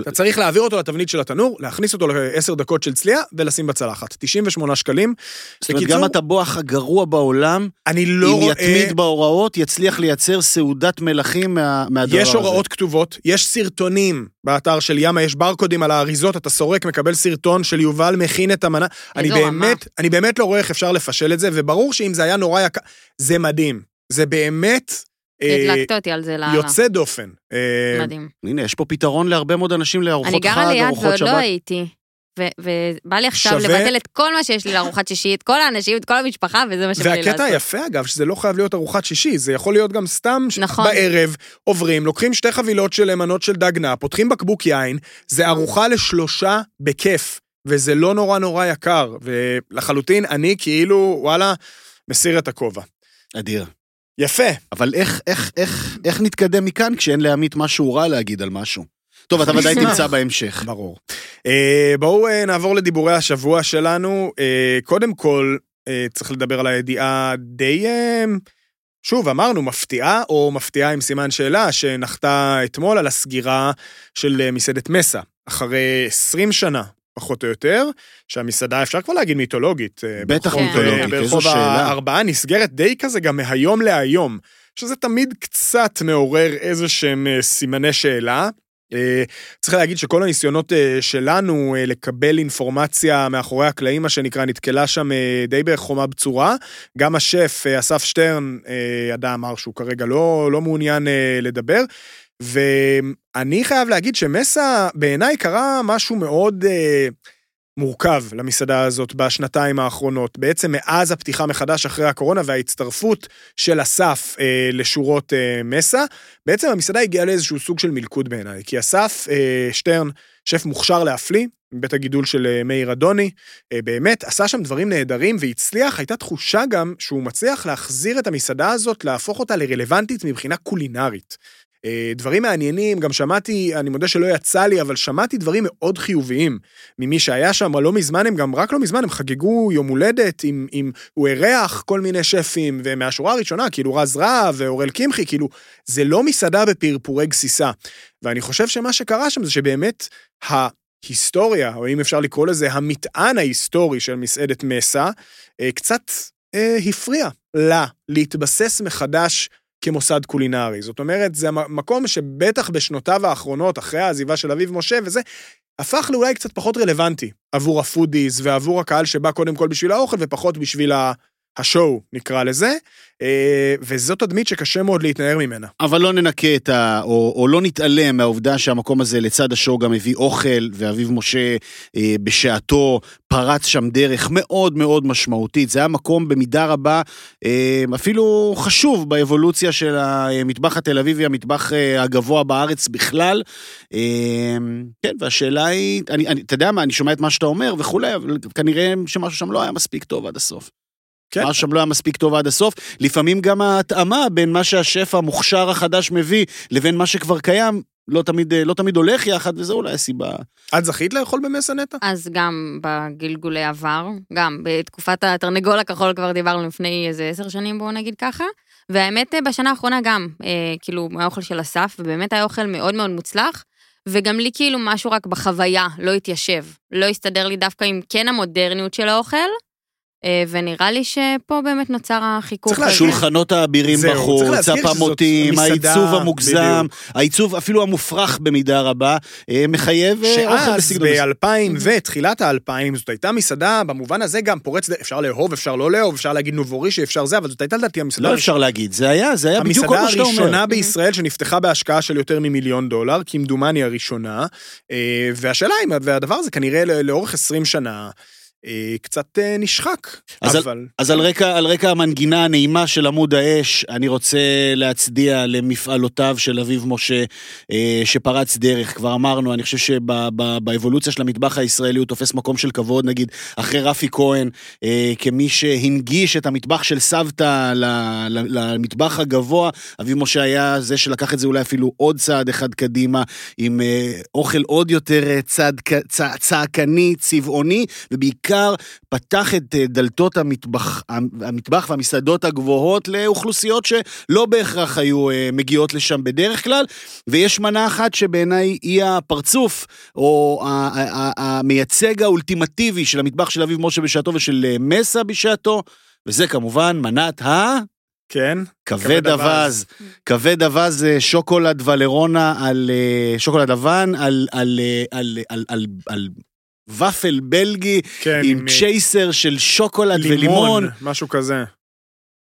S2: אתה צריך להעביר אותו לתבנית של התנור, להכניס אותו לעשר דקות של צלייה ולשים בצלחת. 98 שקלים.
S1: זאת אומרת, גם הטבוח הגרוע בעולם,
S2: אני לא
S1: אם
S2: רואה...
S1: יתמיד בהוראות, יצליח לייצר סעודת מלכים מה- מהדבר הזה.
S2: יש הוראות כתובות, יש סרטונים באתר של ימה, יש ברקודים על האריזות, אתה סורק, מקבל סרטון של יובל מכין את המנה. אני. באמת, אני באמת לא רואה איך אפשר לפשל את זה, וברור שאם זה היה נורא יקר, זה מדהים. זה באמת
S4: הדלקת אותי על זה לאללה.
S2: יוצא דופן. אה,
S4: מדהים.
S1: הנה, יש פה פתרון להרבה מאוד אנשים לארוחות
S4: אני
S1: חג,
S4: גרה ליד
S1: ארוחות
S4: ועוד לא
S1: שבת.
S4: הייתי. ו- ובא לי עכשיו
S2: שווה-
S4: לבטל את כל מה שיש לי לארוחת שישי, את כל האנשים, את כל המשפחה, וזה מה שבא לי לעשות.
S2: והקטע היפה, אגב, שזה לא חייב להיות ארוחת שישי, זה יכול להיות גם סתם
S4: נכון.
S2: בערב, עוברים, לוקחים שתי חבילות של מנות של דגנה, פותחים בקבוק יין, זה ארוחה לשלושה בכיף, וזה לא נורא נורא יקר, ולחלוטין אני כאילו, וואלה, מסיר את הכובע.
S1: אדיר.
S2: יפה.
S1: אבל איך, איך, איך, איך נתקדם מכאן כשאין לעמית משהו רע להגיד על משהו? טוב, אתה ודאי תמצא בהמשך.
S2: ברור. אה, בואו אה, נעבור לדיבורי השבוע שלנו. אה, קודם כל, אה, צריך לדבר על הידיעה די, אה, שוב, אמרנו, מפתיעה או מפתיעה עם סימן שאלה, שנחתה אתמול על הסגירה של אה, מסעדת מסה, אחרי 20 שנה. פחות או יותר, שהמסעדה, אפשר כבר להגיד מיתולוגית. אה,
S1: בטח
S2: ברחוב-
S1: מיתולוגית,
S2: אה,
S1: איזו
S2: ברחוב
S1: שאלה.
S2: הארבעה נסגרת די כזה גם מהיום להיום, שזה תמיד קצת מעורר איזה שהם אה, סימני שאלה. צריך להגיד שכל הניסיונות שלנו לקבל אינפורמציה מאחורי הקלעים, מה שנקרא, נתקלה שם די בחומה בצורה. גם השף, אסף שטרן, ידע אמר שהוא כרגע לא, לא מעוניין לדבר. ואני חייב להגיד שמסה, בעיניי קרה משהו מאוד אה, מורכב למסעדה הזאת בשנתיים האחרונות. בעצם מאז הפתיחה מחדש אחרי הקורונה וההצטרפות של אסף אה, לשורות אה, מסה, בעצם המסעדה הגיעה לאיזשהו סוג של מלכוד בעיניי. כי אסף אה, שטרן, שף מוכשר להפליא, מבית הגידול של אה, מאיר אדוני, אה, באמת עשה שם דברים נהדרים והצליח, הייתה תחושה גם שהוא מצליח להחזיר את המסעדה הזאת, להפוך אותה לרלוונטית מבחינה קולינרית. אה, דברים מעניינים, גם שמעתי, אני מודה שלא יצא לי, אבל שמעתי דברים מאוד חיוביים ממי שהיה שם, לא מזמן הם גם, רק לא מזמן, הם חגגו יום הולדת, עם, עם, הוא אירח כל מיני שפים, ומהשורה הראשונה, כאילו רז רהב ואורל קמחי, כאילו, זה לא מסעדה בפרפורי גסיסה. ואני חושב שמה שקרה שם זה שבאמת ההיסטוריה, או אם אפשר לקרוא לזה, המטען ההיסטורי של מסעדת מסה, אה, קצת אה, הפריע לה להתבסס מחדש כמוסד קולינרי. זאת אומרת, זה מקום שבטח בשנותיו האחרונות, אחרי העזיבה של אביב משה וזה, הפך לאולי קצת פחות רלוונטי עבור ה foodies ועבור הקהל שבא קודם כל בשביל האוכל ופחות בשביל ה- ה show, נקרא לזה, אה, וזאת תדמית שקשה מאוד להתנער ממנה.
S1: אבל לא ננקה את ה... או, או לא נתעלם מהעובדה שהמקום הזה לצד ה show גם הביא אוכל, ואביב משה אה, בשעתו פרץ שם דרך מאוד מאוד משמעותית. זה היה מקום במידה רבה אה, אפילו חשוב באבולוציה של המטבח התל אביבי, המטבח הגבוה בארץ בכלל. כן, והשאלה היא, אתה יודע מה, אני שומע את מה שאתה אומר וכולי, אבל כנראה שמשהו שם לא היה מספיק טוב עד הסוף.
S2: כן.
S1: משהו שם לא היה מספיק טוב עד הסוף. לפעמים גם ההתאמה בין מה שהשף המוכשר החדש מביא לבין מה שכבר קיים, לא תמיד, לא תמיד הולך יחד, וזו אולי הסיבה.
S2: את זכית לאכול במסה נטע?
S4: אז גם בגלגולי עבר, גם בתקופת התרנגול הכחול כבר דיברנו לפני איזה עשר שנים, בואו נגיד ככה. והאמת, אה, בשנה האחרונה גם, אה, כאילו, האוכל של אסף, ובאמת היה אוכל מאוד מאוד מוצלח, וגם לי כאילו משהו רק בחוויה לא התיישב. לא הסתדר לי דווקא עם כן המודרניות של האוכל, אה, ונראה לי שפה באמת נוצר החיכוך. הזה.
S1: השולחנות האבירים בחוץ, הפמוטים, העיצוב המוגזם. העיצוב אפילו המופרך במידה רבה, אה, מחייב אה, אוכל
S2: שאז
S1: בסגנון מסוים.
S2: ב-2000 ותחילת ה-2000 זאת הייתה מסעדה במובן הזה גם פורץ, אפשר לאהוב, אפשר לא לאהוב, אפשר להגיד נובורישי, אפשר זה, אבל זאת הייתה לדעתי המסעדה
S1: לא אפשר להגיד, זה היה, זה היה בדיוק כל
S2: המסעדה
S1: מה שאתה אומר.
S2: הראשונה בישראל שנפתחה בהשקעה של יותר ממיליון דולר, כמדומני הראשונה, אה, והשאלה אם, והדבר הזה כנראה לא- לאורך 20 שנה, אה, קצת אה, נשחק,
S1: אז על-
S2: אבל...
S1: אז על רקע, על רקע המנגינה הנעימה של עמוד האש, אני רוצה להצדיע למפעלותיו של אביב משה, אה, שפרץ דרך. כבר אמרנו, אני חושב שבאבולוציה של המטבח הישראלי הוא תופס מקום של כבוד, נגיד, אחרי רפי כהן, אה, כמי שהנגיש את המטבח של סבתא ל- ל- למטבח הגבוה. אביב משה היה זה שלקח את זה אולי אפילו עוד צעד אחד קדימה, עם אה, אוכל עוד יותר אה, צעד, צע, צעקני, צבעוני, ובעיקר פתח את אה, דלתות המטבח, המטבח והמסעדות הגבוהות לאוכלוסיות שלא בהכרח היו אה, מגיעות לשם בדרך כלל, ויש מנה אחת שבעיניי היא הפרצוף, או המייצג האולטימטיבי של המטבח של אביב משה בשעתו ושל אה, מסה בשעתו, וזה כמובן מנת ה...
S2: כן,
S1: כבד
S2: אווז.
S1: כבד אווז שוקולד ולרונה על שוקולד לבן, על, על, אה, על, על, על, על ופל בלגי,
S2: כן,
S1: עם
S2: אה,
S1: צ'ייסר של שוקולד ולימון.
S2: לימון, משהו כזה.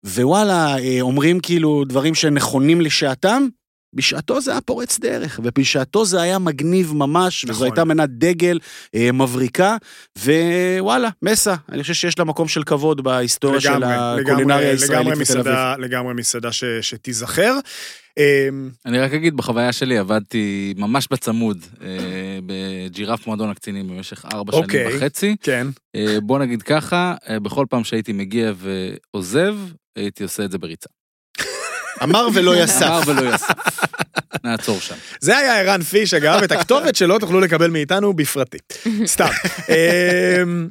S1: ווואלה, אה, אומרים כאילו דברים שנכונים לשעתם, בשעתו זה היה פורץ דרך, ובשעתו זה היה מגניב ממש, וזו
S2: נכון.
S1: הייתה מנת דגל אה, מבריקה, ווואלה, מסה, אני חושב שיש לה מקום של כבוד בהיסטוריה של
S2: לגמרי,
S1: הקולינריה
S2: לגמרי,
S1: הישראלית בתל אביב.
S2: לגמרי מסעדה ש- שתיזכר. אה,
S5: אני רק אגיד, בחוויה שלי עבדתי ממש בצמוד אה, בג'ירף מועדון הקצינים במשך ארבע שנים
S2: אוקיי.
S5: וחצי.
S2: כן,
S5: אה, בוא נגיד ככה, אה, בכל פעם שהייתי מגיע ועוזב, הייתי עושה את זה בריצה.
S1: אמר ולא *laughs* יסף.
S5: אמר ולא יסף. נעצור שם.
S2: זה היה ערן פיש, אגב, את הכתובת שלו תוכלו לקבל מאיתנו בפרטי. סתם. אמ,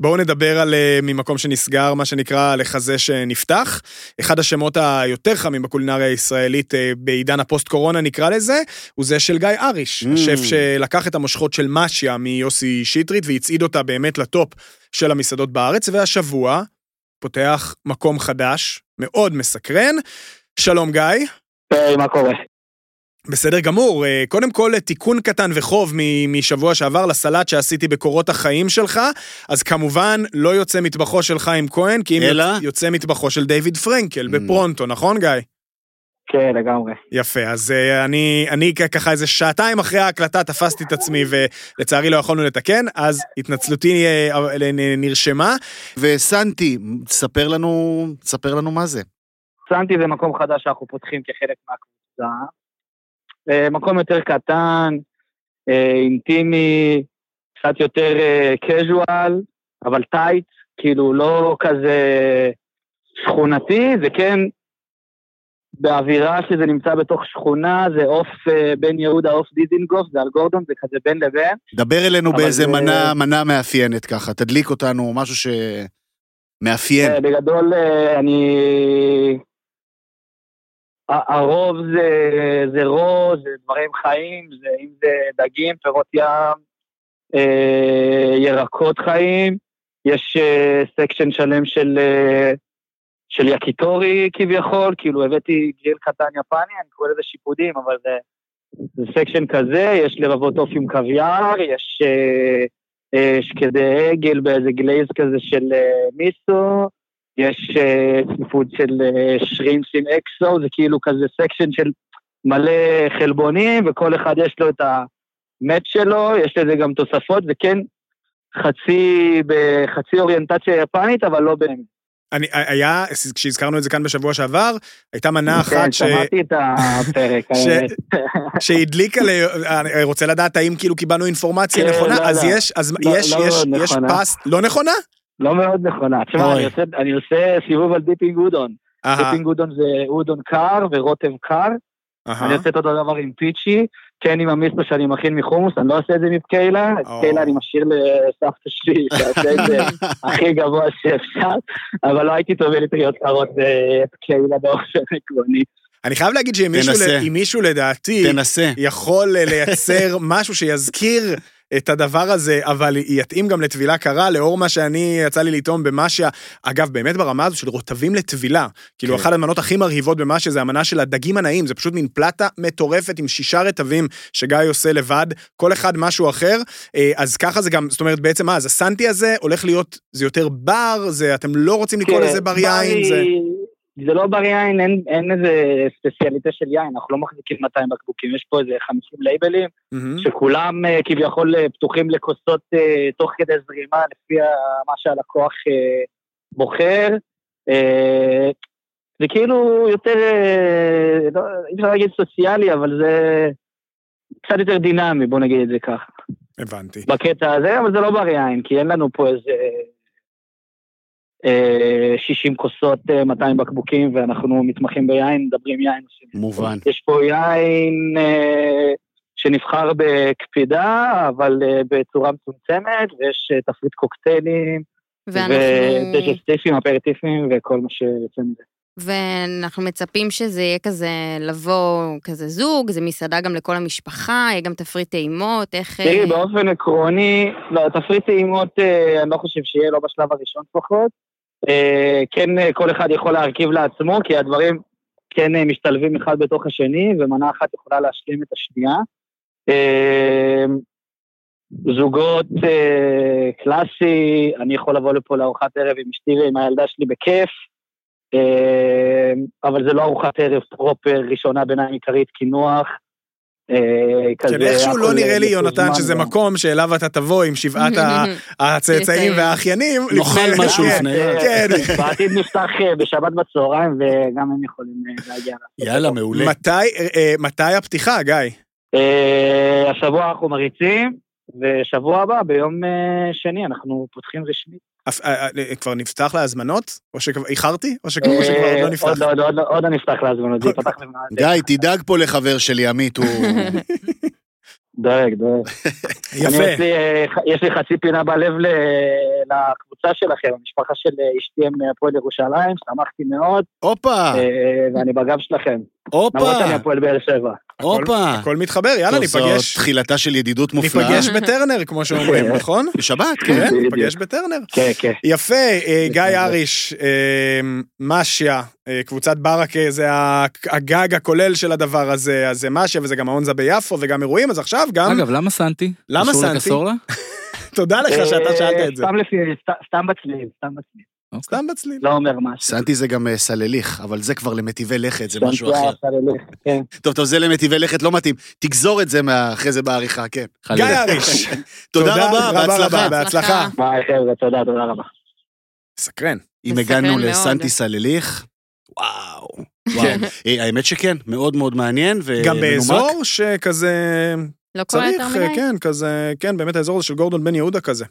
S2: בואו נדבר על אה, ממקום שנסגר, מה שנקרא לחזה שנפתח. אחד השמות היותר חמים בקולינריה הישראלית אה, בעידן הפוסט-קורונה נקרא לזה, הוא זה של גיא אריש,
S1: Mm.
S2: השף שלקח את המושכות של משיה מיוסי שטרית והצעיד אותה באמת לטופ של המסעדות בארץ, והשבוע פותח מקום חדש, מאוד מסקרן. שלום גיא.
S6: היי, מה קורה?
S2: בסדר גמור, אה, קודם כל תיקון קטן וחוב מ- משבוע שעבר לסלט שעשיתי בקורות החיים שלך, אז כמובן לא יוצא מטבחו של חיים כהן, כי אם
S1: אלא?
S2: יוצא- מטבחו של דיוויד פרנקל
S1: Mm.
S2: בפרונטו, נכון גיא?
S6: כן, לגמרי.
S2: יפה, אז אה, אני, אני ככה איזה שעתיים אחרי ההקלטה תפסתי את עצמי ולצערי לא יכולנו לתקן, אז התנצלותי אה, אה, נרשמה.
S1: וסנטי, ספר לנו, ספר לנו מה זה.
S6: סנטי זה מקום חדש שאנחנו פותחים כחלק מהקבוצה. אה, מקום יותר קטן, אה, אינטימי, קצת יותר קז'ואל, אבל טייט, כאילו לא כזה שכונתי, זה כן באווירה שזה נמצא בתוך שכונה, זה עוף אה, בן יהודה, עוף דיזינגוף, זה על גורדון, זה כזה בין לבין.
S1: דבר אלינו באיזה
S6: זה-
S1: מנה, מנה מאפיינת ככה, תדליק אותנו, משהו שמאפיין.
S6: אה, בגדול, אה, אני... הרוב זה, זה רוז, זה דברים חיים, זה, אם זה דגים, פירות ים, אה, ירקות חיים, יש אה, section שלם של, אה, של יקיטורי כביכול, כאילו הבאתי גריל קטן יפני, אני קורא לזה שיפודים, אבל זה, זה section כזה, יש לבבות עוף עם קוויאר, יש אה, אה, שקדי עגל באיזה glaze כזה של אה, מיסו, יש אה, שיפוד של אה, שרימפס עם XO, זה כאילו כזה section של מלא חלבונים, וכל אחד יש לו את המט שלו, יש לזה גם תוספות, זה כן חצי, בחצי אוריינטציה יפנית, אבל לא באמת.
S2: אני, היה, כשהזכרנו את זה כאן בשבוע שעבר, הייתה מנה אחת
S6: כן,
S2: ש...
S6: שמעתי את הפרק. *laughs*
S2: ש-. *laughs* שהדליקה, ל... אני רוצה לדעת האם כאילו קיבלנו אינפורמציה
S6: כן,
S2: נכונה,
S6: לא,
S2: אז
S6: לא.
S2: יש, אז
S6: לא,
S2: יש,
S6: לא
S2: יש,
S6: מאוד
S2: יש
S6: נכונה.
S2: פס, לא נכונה?
S6: לא מאוד נכונה. תשמע. אני אני עושה סיבוב על dipping אודון. dipping אודון זה אודון קר ורוטב קר.
S2: אהה.
S6: אני עושה את אותו דבר עם פיצ'י, כן עם המיסטו שאני מכין מחומוס, אני לא עושה את זה מבקיילה, את. קיילה אני משאיר לסבתא שלי, *laughs* שעושה את זה הכי גבוה שאפשר, אבל לא הייתי טובל לטריות קרות בקיילה באופן עקרוני.
S2: אני חייב להגיד שאם מישהו, לדעתי. יכול לייצר משהו שיזכיר את הדבר הזה, אבל יתאים גם לטבילה קרה, לאור מה שאני יצא לי לטעום במשיה. אגב, באמת ברמה הזו של רוטבים לטבילה. כאילו,
S1: כן.
S2: אחת המנות הכי מרהיבות במשיה זה המנה של הדגים הנאים, זה פשוט מין פלטה מטורפת עם שישה רטבים שגיא עושה לבד, כל אחד משהו אחר. אה, אז ככה זה גם, זאת אומרת, בעצם מה, אז הסנטי הזה הולך להיות, זה יותר בר, זה, אתם לא רוצים לקרוא
S6: כן,
S2: לזה בר יין, זה...
S6: זה לא בר יין, אין, אין איזה ספציאליטה של יין, אנחנו לא מחזיקים 200 בקבוקים, יש פה איזה 50 לייבלים,
S2: מהמם.
S6: שכולם אה, כביכול אה, פתוחים לכוסות אה, תוך כדי זרימה, לפי ה- מה שהלקוח אה, בוחר. אה, זה כאילו יותר, אה, לא, אי אפשר להגיד סוציאלי, אבל זה קצת יותר דינמי, בוא נגיד את זה ככה.
S2: הבנתי.
S6: בקטע הזה, אבל זה לא בר יין, כי אין לנו פה איזה 60 כוסות, אה, 200 בקבוקים, ואנחנו מתמחים ביין, מדברים יין.
S1: מובן.
S6: יש פה יין אה, שנבחר בקפידה, אבל אה, בצורה מצומצמת, ויש אה, תפריט קוקטיילים,
S4: ואנחנו,
S6: ודיג'סטיפים, אפרטיפים, וכל מה שיוצא מזה.
S4: ואנחנו מצפים שזה יהיה כזה לבוא כזה זוג, זה מסעדה גם לכל המשפחה, יהיה גם תפריט טעימות, איך...
S6: תראי,
S4: אה,
S6: באופן עקרוני, לא, תפריט טעימות, אה, אני לא חושב שיהיה, לא בשלב הראשון לפחות. אה, כן, אה, כל אחד יכול להרכיב לעצמו, כי הדברים כן אה, משתלבים אחד בתוך השני, ומנה אחת יכולה להשלים את השנייה. זוגות קלאסי, אני יכול לבוא לפה לארוחת ערב עם אשתי ועם הילדה שלי בכיף, אבל זה לא ארוחת ערב פרופר, ראשונה ביניים עיקרית, קינוח. אה, כזה,
S2: כן, איכשהו לא נראה לי, יונתן, שזה מקום שאליו אתה תבוא עם שבעת *laughs* הצאצאים
S4: צאצאים.
S2: והאחיינים.
S1: נאכל משהו
S2: כן.
S1: לפני.
S2: כן.
S6: בעתיד נפתח אה, בשבת בצהריים, וגם הם יכולים אה, להגיע.
S1: יאללה. מעולה.
S2: מתי, מתי הפתיחה, גיא?
S6: השבוע אנחנו מריצים, ושבוע הבא, ביום שני, אנחנו פותחים רשמית.
S2: אף- אה, אה, כבר נפתח להזמנות? או שכבר איחרתי? או שכבר
S6: אה,
S2: לא נפתח?
S6: עוד לא, עוד עוד עוד נפתח להזמנות, זה ייפתח במעט.
S1: גיא, תדאג פה לחבר שלי, עמית, הוא... *laughs*
S6: דואג, דואג. *laughs* אני,
S2: יפה.
S6: יש לי, אה, ח- יש לי חצי פינה בלב ל- לקבוצה שלכם, המשפחה של אה, אשתי הם מהפועל ירושלים, שמחתי מאוד,
S1: הופה,
S6: אה, ואני בגב שלכם. למרות
S1: הופה,
S6: שאני הפועל באר שבע.
S1: הופה.
S2: הכל מתחבר, יאללה,
S1: טוב, זו
S2: ניפגש.
S1: תחילתה של ידידות מופלאה.
S2: ניפגש בטרנר, כמו שאומרים, *laughs* נכון?
S1: בשבת, *laughs* כן.
S2: ניפגש בטרנר.
S6: כן, כן.
S2: יפה, אה, גיא אריש, אה, משיה, אה, קבוצת ברכה זה ה- הגג הכולל של הדבר הזה, אז זה משיה וזה גם ההונזה ביפו וגם אירועים, אז עכשיו גם,
S5: אגב, למה סנטי?
S2: למה סנטי? *laughs* תודה לך שאתה שאלת את זה.
S6: סתם בצליל, סתם בצליל.
S2: סתם בצליל.
S6: לא אומר משהו.
S1: סנטי זה גם אה, סלליך, אבל זה כבר למטיבי לכת, זה משהו אחר.
S6: הסלליך, כן.
S1: טוב, טוב, זה למטיבי לכת לא מתאים. תגזור את זה מה- אחרי זה בעריכה, כן.
S2: גיא. אריש, *laughs*
S1: תודה *laughs* רבה, בהצלחה.
S2: בהצלחה.
S6: ביי חבר'ה, תודה, תודה רבה.
S2: סקרן.
S1: אם הגענו. לסנטי סלליך, וואו. *laughs* וואו. אה, האמת שכן, מאוד מאוד מעניין ומנומק.
S2: גם באזור שכזה
S4: לא קורה
S2: צריך,
S4: יותר מדי?
S2: כן, כזה, כן, באמת האזור הזה של גורדון בן יהודה כזה.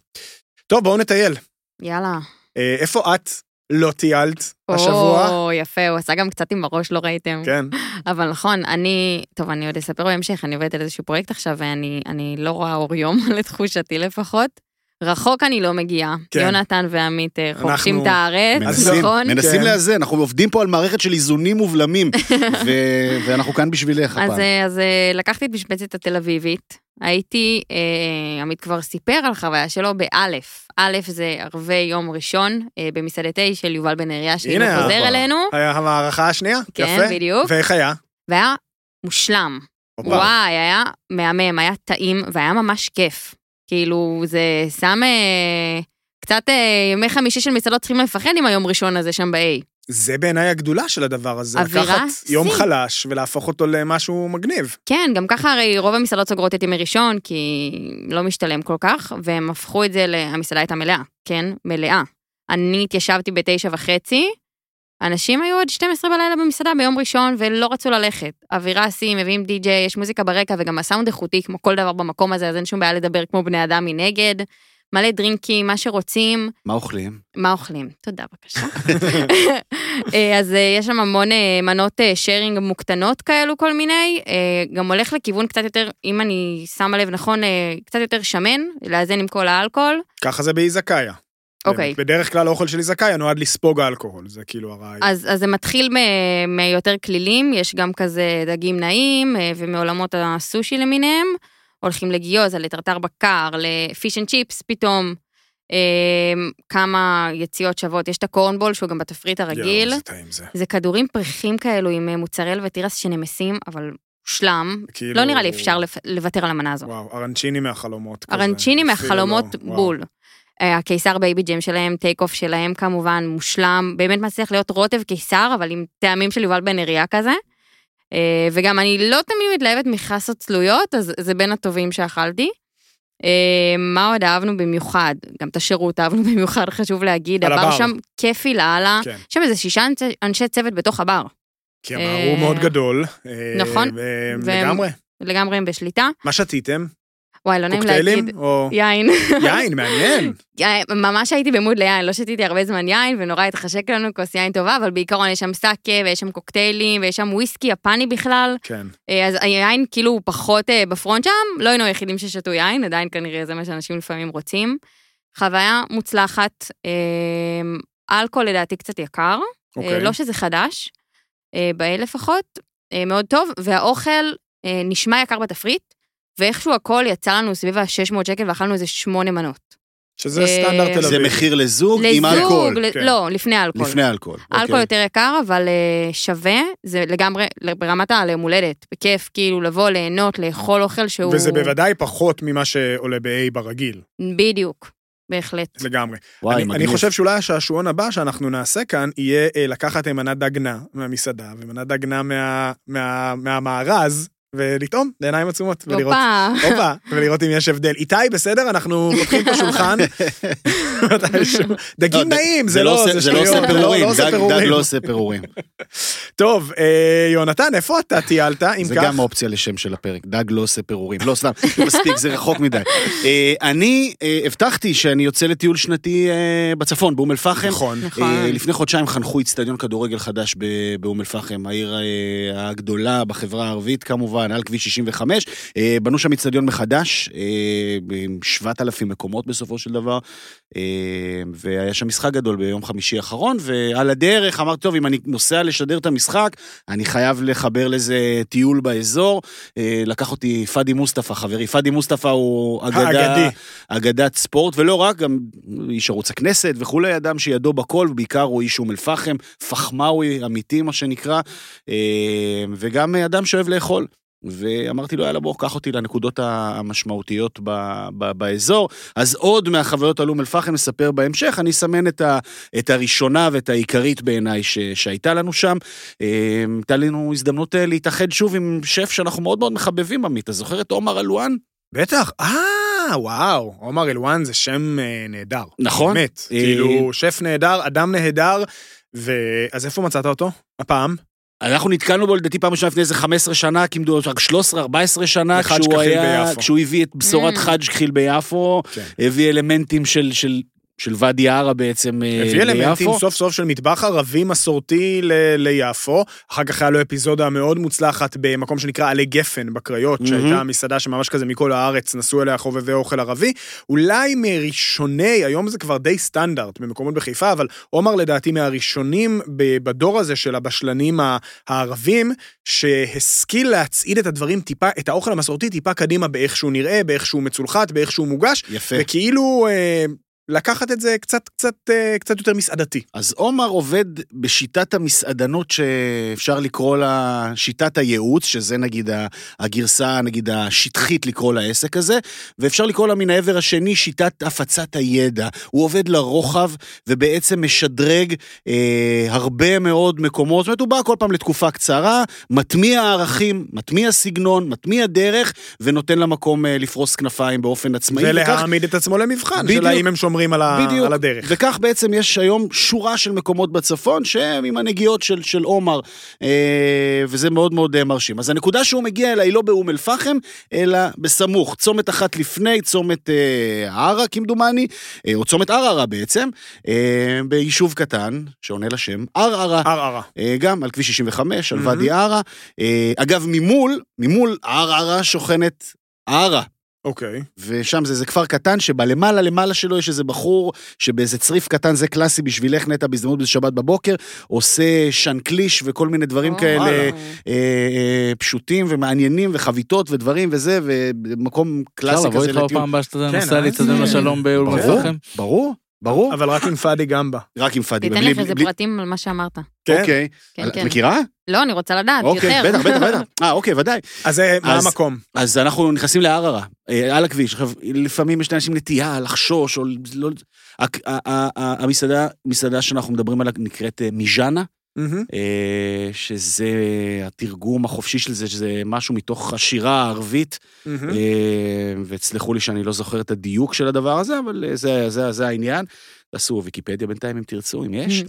S2: טוב, בואו נטייל.
S4: יאללה.
S2: אה, איפה את לא טיילת השבוע?
S4: או, יפה, הוא עשה גם קצת עם הראש, לא ראיתם.
S2: כן.
S4: אבל נכון, אני, טוב, אני עוד אספר בהמשך, אני עובדת על איזשהו פרויקט עכשיו, ואני אני לא רואה אור יום, *laughs* לתחושתי לפחות. רחוק אני לא מגיעה.
S2: כן.
S4: יונתן ועמית אה, חורשים את הארץ,
S1: מנסים,
S4: נכון?
S1: מנסים
S2: כן.
S1: לאזן, אנחנו עובדים פה על מערכת של איזונים ובלמים, *laughs* ו- ואנחנו כאן בשבילך
S4: אז,
S1: הפעם.
S4: אה, אז אה, לקחתי את משבצת התל אביבית, הייתי, אה, עמית כבר סיפר על החוויה שלו באלף. א' זה ערבי יום ראשון אה, במסעדת תה של יובל בן אריה, שהנה
S2: הנה,
S4: חוזר. אלינו,
S2: היה המערכה השנייה?
S4: כן,
S2: יפה.
S4: בדיוק.
S2: ואיך היה?
S4: והיה מושלם. וואי, היה מהמם, היה טעים, והיה ממש כיף. כאילו, זה שם אה, קצת אה, ימי חמישי של מסעדות צריכים לפחד עם היום ראשון הזה שם ב-A.
S2: זה בעיניי הגדולה של הדבר הזה.
S4: אווירה
S2: לקחת יום
S4: שיא.
S2: חלש ולהפוך אותו למשהו מגניב.
S4: כן, גם ככה הרי רוב המסעדות סוגרות את ימי ראשון, כי לא משתלם כל כך, והם הפכו את זה, ל- המסעדה הייתה מלאה, כן? מלאה. אני התיישבתי בתשע וחצי, אנשים היו עד 12 בלילה במסעדה ביום ראשון ולא רצו ללכת. אווירה שיא, מביאים די-ג'יי, יש מוזיקה ברקע וגם הסאונד איכותי כמו כל דבר במקום הזה, אז אין שום בעיה לדבר כמו בני אדם מנגד. מלא דרינקים, מה שרוצים.
S1: מה אוכלים?
S4: מה אוכלים? תודה, בבקשה. *laughs* אה, אז אה, יש שם המון אה, מנות שיירינג מוקטנות כאלו, כל מיני. גם הולך לכיוון קצת יותר, אם אני שמה לב נכון, קצת יותר שמן, לאזן עם כל האלכוהול.
S2: ככה זה באיזקאיה.
S4: אוקיי.
S2: בדרך כלל האוכל של איזקאיה נועד לספוג האלכוהול, זה כאילו הרעיון.
S4: אז, אז זה מתחיל מ- מיותר קלילים, יש גם כזה דגים נאים, אה, ומעולמות הסושי למיניהם. הולכים לגיוזה, לטרטר בקר, לפיש אנד צ'יפס, פתאום אה, כמה יציאות שוות. יש את ה corn ball שהוא גם בתפריט הרגיל.
S2: יואו, זה טעים זה.
S4: זה כדורים פריכים כאלו עם אה, מוצרלה ותירס שנמסים, אבל מושלם.
S2: כאילו-
S4: לא נראה לי אפשר לוותר על המנה הזו.
S2: וואו, ארנצ'יני מהחלומות.
S4: ארנצ'יני מהחלומות
S2: לא- וואו.
S4: בול. אה, הקיסר בייבי ג'ם שלהם, take off שלהם כמובן, מושלם, באמת מצליח להיות רוטב קיסר, אבל עם טעמים של יובל בן אריה כזה. אה, וגם אני לא תמיד מתלהבת מחסות צלויות, אז זה בין הטובים שאכלתי. אה, מה עוד אהבנו במיוחד? גם את השירות אהבנו *laughs* במיוחד, חשוב להגיד. הבר. שם כיפי לאללה.
S2: כן.
S4: יש שם איזה שישה אנשי- צוות בתוך הבר.
S2: כי הבר
S4: אה,
S2: הוא מאוד גדול. אה,
S4: נכון.
S2: לגמרי.
S4: לגמרי הם בשליטה.
S2: מה שתיתם?
S4: וואי, לא נעים להגיד.
S2: קוקטיילים? או...
S4: יין.
S2: יין, מעניין. *laughs*
S4: יין, ממש הייתי במוד ליין, לא שתיתי הרבה זמן יין, ונורא התחשק לנו כוס יין טובה, אבל בעיקרון יש שם סאקה, ויש שם קוקטיילים, ויש שם וויסקי יפני בכלל.
S2: כן.
S4: אה, אז היין כאילו פחות אה, בפרונט שם, לא היינו היחידים ששתו יין, עדיין כנראה זה מה שאנשים לפעמים רוצים. חוויה מוצלחת, אה, אלכוהול לדעתי קצת יקר,
S2: אוקיי.
S4: לא שזה חדש, ב-A לפחות, מאוד טוב, והאוכל נשמע יקר בתפריט, ואיכשהו הכל יצא לנו סביב ה-600 שקל ואכלנו איזה שמונה מנות.
S2: שזה
S4: אה,
S2: סטנדרט תל אביב.
S1: זה מחיר לזוג עם
S4: לזוג,
S1: אלכוהול.
S4: ל-
S2: כן.
S4: לא, לפני אלכוהול.
S1: לפני אלכוהול.
S4: אלכוהול
S1: אוקיי.
S4: יותר יקר, אבל אה, שווה, זה לגמרי ברמת הליום הולדת. בכיף, כאילו, לבוא, ליהנות, לאכול אוכל שהוא...
S2: וזה בוודאי פחות ממה שעולה ב-A ברגיל,
S4: בדיוק, בהחלט.
S2: לגמרי.
S1: וואי,
S2: אני, אני
S1: מגניב.
S2: חושב שאולי השעשועון הבא שאנחנו נעשה כאן יהיה אה, לקחת מנת דגנה מהמסעדה ומנת דגנה מה, מה, מהמארז ולטעום לעיניים עצומות ולראות,
S4: הופה.
S2: ולראות אם יש הבדל. איתי, בסדר? אנחנו פותחים פה שולחן. *laughs*
S1: לא,
S2: דגים
S1: ד-
S2: נעים, זה לא,
S1: עושה-
S2: זה
S1: זה לא עושה פירורים,
S2: לא
S1: דג-. לא עושה פירורים.
S2: טוב, אה, יונתן, איפה אתה טיילת, אם
S1: זה
S2: כך?
S1: גם אופציה לשם של הפרק, דג לא עושה פירורים. לא, סתם, מספיק, זה רחוק מדי. אה, אני אה, הבטחתי שאני יוצא לטיול שנתי בצפון, באום אל-פחם.
S2: נכון.
S4: נכון.
S1: לפני חודשיים חנכו איצטדיון כדורגל חדש ב- באום אל-פחם, העיר הגדולה בחברה הערבית כמובן, על כביש 65. אה, בנו שם איצטדיון מחדש, אה, עם 7,000 מקומות בסופו של דבר, אה, והיה שם משחק גדול ביום חמישי האחרון, ועל הדרך אמרתי, טוב, אם אני נוסע לשדר את המשחק, אני חייב לחבר לזה טיול באזור. לקח אותי פאדי מוסטפא, חברי. פאדי מוסטפא הוא אגדה. אגדת ספורט, ולא רק, גם איש ערוץ הכנסת וכולי, אדם שידו בכל, ובעיקר הוא איש אום אל-פחם, פחמאווי אמיתי, מה שנקרא, וגם אדם שאוהב לאכול. ואמרתי לו, יאללה, בוא, קח אותי לנקודות המשמעותיות ב, ב, באזור. אז עוד מהחוויות על אום אל-פחם נספר בהמשך, אני אסמן את, ה, את הראשונה ואת העיקרית בעיניי ש, שהייתה לנו שם. אה, הייתה לנו הזדמנות אה, להתאחד שוב עם שף שאנחנו מאוד מאוד מחבבים, עמית. אתה זוכר את עומר אלואן?
S2: בטח, אה, וואו, עומר אלואן זה שם אה, נהדר.
S1: נכון.
S2: באמת,
S1: אה,
S2: כאילו, שף נהדר, אדם נהדר, ו... אז איפה מצאת אותו? הפעם?
S1: אנחנו נתקלנו בו לדעתי פעם ראשונה לפני איזה 15 שנה, כמדו רק 13-14 שנה, כשהוא
S2: כחיל
S1: היה,
S2: ביפו.
S1: כשהוא הביא את בשורת
S4: Mm.
S1: חאג' כחיל ביפו,
S2: כן.
S1: הביא אלמנטים של, של, של ואדי ערה בעצם אה,
S2: הביא אלמנטים
S1: ליפו.
S2: סוף סוף של מטבח ערבי מסורתי ל- ליפו, אחר כך היה לו אפיזודה מאוד מוצלחת במקום שנקרא עלי גפן בקריות,
S1: מהמם.
S2: שהייתה מסעדה שממש כזה מכל הארץ נסעו אליה חובבי אוכל ערבי. אולי מראשוני, היום זה כבר די סטנדרט במקומות בחיפה, אבל עומר לדעתי מהראשונים בדור הזה של הבשלנים הערבים, שהשכיל להצעיד את הדברים טיפה, את האוכל המסורתי טיפה קדימה באיך שהוא נראה, באיך שהוא מצולחת, באיך שהוא מוגש,
S1: יפה.
S2: וכאילו אה, לקחת את זה קצת, קצת, אה, קצת יותר מסעדתי.
S1: אז עומר עובד בשיטת המסעדנות שאפשר לקרוא לה שיטת הייעוץ, שזה נגיד הגרסה, נגיד השטחית לקרוא לעסק הזה, ואפשר לקרוא לה מן העבר השני שיטת הפצת הידע. הוא עובד לרוחב ובעצם משדרג אה, הרבה מאוד מקומות, זאת אומרת, הוא בא כל פעם לתקופה קצרה, מטמיע ערכים, מטמיע סגנון, מטמיע דרך, ונותן למקום אה, לפרוס כנפיים באופן עצמאי. וכך-
S2: ולהעמיד את עצמו למבחן,
S1: בדיוק.
S2: של האם הם שומרים על, ה...
S1: בדיוק.
S2: על הדרך.
S1: וכך בעצם יש היום שורה של מקומות בצפון שהם עם הנגיעות של, של עומר, אה, וזה מאוד מאוד אה, מרשים. אז הנקודה שהוא מגיע אליה היא לא באום אל-פחם, אלא בסמוך. צומת אחת לפני, צומת אה, ערה כמדומני, אה, או צומת ערערה בעצם, אה, ביישוב קטן, שעונה לשם, ערערה.
S2: ערערה.
S1: אה, גם על כביש 65, על
S2: מהמם.
S1: ואדי ערה. אה, אגב, ממול, ממול ערערה שוכנת ערה.
S2: אוקיי.
S1: ושם זה, זה כפר קטן שבלמעלה למעלה שלו יש איזה בחור שבאיזה צריף קטן, זה קלאסי בשבילך נטע בהזדמנות בשבת בבוקר, עושה שנקליש וכל מיני דברים
S4: או,
S1: כאלה. אה, אה, פשוטים ומעניינים וחביתות ודברים וזה, ומקום
S5: אפשר
S1: קלאסי
S5: לבוא
S1: כזה
S5: איתך
S1: לטיול.
S5: בפעם הבאה שאתה
S2: כן,
S5: נוסע
S2: אה?
S5: להצטדיון לשלום באום אל-פחם?
S1: ברור, ברור,
S2: אבל רק עם פאדי גמבה.
S1: רק עם פאדי.
S4: תיתן לך איזה
S1: בלי-
S4: פרטים על מה שאמרת.
S2: כן.
S1: אוקיי.
S4: כן, כן.
S1: מכירה?
S4: לא, אני רוצה לדעת,
S1: אוקיי,
S4: יותר.
S1: בטח, בטח, בטח. *laughs* אה, אוקיי, ודאי.
S2: אז זה- מה
S1: אז-
S2: המקום?
S1: אז אנחנו נכנסים לערערה, אה, על הכביש. עכשיו, לפעמים יש לאנשים נטייה לחשוש, או לא... המסעדה, מסעדה שאנחנו מדברים עליה נקראת אה, מיז'אנה, אה, שזה התרגום החופשי של זה, שזה משהו מתוך השירה הערבית. אה, ותסלחו לי שאני לא זוכר את הדיוק של הדבר הזה, אבל אה, זה, זה, זה העניין. תעשו ויקיפדיה בינתיים אם תרצו, אם יש.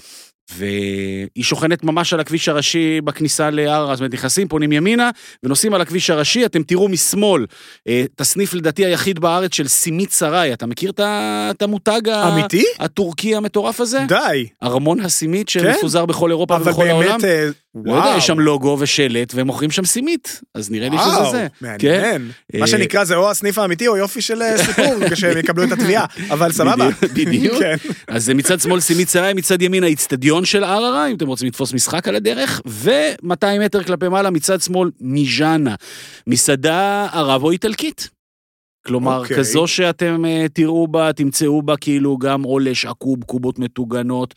S1: והיא שוכנת ממש על הכביש הראשי בכניסה זאת אומרת, נכנסים, פונים ימינה, ונוסעים על הכביש הראשי, אתם תראו משמאל, אה, את הסניף לדעתי היחיד בארץ של סימית סראי, אתה מכיר את המותג
S2: אמיתי?
S1: הטורקי המטורף הזה?
S2: די.
S1: ארמון הסימית
S2: כן?
S1: שמפוזר בכל אירופה
S2: אבל
S1: ובכל העולם?
S2: באמת, אה,
S1: לא יודע. יש שם לוגו ושלט, והם מוכרים שם סימית, אז נראה לי שזה זה.
S2: מעניין.
S1: אה,
S2: מה שנקרא זה או הסניף האמיתי או יופי של אה, סיפור, *laughs* כשהם יקבלו את התביעה. אבל סבבה.
S1: בדיוק.
S2: כן.
S1: אז זה מצד שמאל סימית סראי, מצד ימין האיצטדיון של ערערה, אם אתם רוצים לתפוס משחק על הדרך, ו-200 מטר כלפי מעלה, מצד שמאל, מיז'אנה. מסעדה ערבו-איטלקית. כלומר,
S2: אוקיי.
S1: כזו שאתם אה, תראו בה, תמצאו בה כאילו גם עולש עקוב, קובות מטוגנות,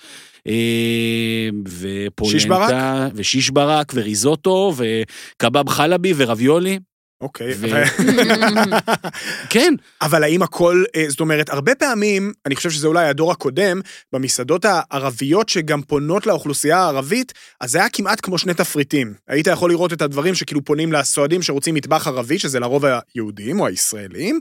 S1: אה, ופולנטה,
S2: שיש ברק?
S1: ושיש ברק, וריזוטו, וקבב חלבי ורביולי.
S2: אוקיי.
S1: ו- *laughs* כן,
S2: אבל האם הכל, אה, זאת אומרת, הרבה פעמים, אני חושב שזה אולי הדור הקודם, במסעדות הערביות שגם פונות לאוכלוסייה הערבית, אז זה היה כמעט כמו שני תפריטים. היית יכול לראות את הדברים שכאילו פונים לסועדים שרוצים מטבח ערבי, שזה לרוב היהודים או הישראלים,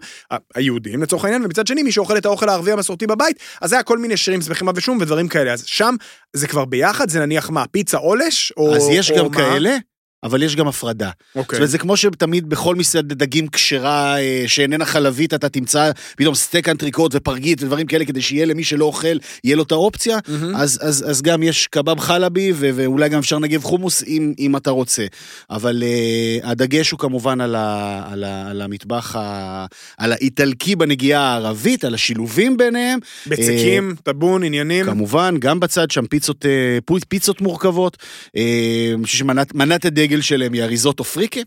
S2: היהודים לצורך העניין, ומצד שני, מי שאוכל את האוכל הערבי המסורתי בבית, אז זה היה כל מיני שירים, שמחים ושום ודברים כאלה. אז שם זה כבר ביחד, זה נניח מה, פיצה עולש? או,
S1: אז יש
S2: או
S1: גם
S2: מה?
S1: כאלה, אבל יש גם הפרדה. זאת
S2: אוקיי.
S1: אומרת, זה כמו שתמיד בכל מסעדת דגים כשרה אה, שאיננה חלבית, אתה תמצא פתאום סטייק אנטריקוט ופרגית ודברים כאלה, כדי שיהיה למי שלא אוכל, יהיה לו את האופציה.
S2: מהמם.
S1: אז, אז, אז גם יש קבב חלבי, ו- ואולי גם אפשר לנגב חומוס אם, אם אתה רוצה. אבל אה, הדגש הוא כמובן על, ה, על, ה, על המטבח, ה, על האיטלקי בנגיעה הערבית, על השילובים ביניהם.
S2: בצקים, טאבון, עניינים.
S1: כמובן, גם בצד שם פיצות, אה, פיצות מורכבות. אה, אני חושב שמנת מנת הדגל שלהם היא אריזוטו פריקה.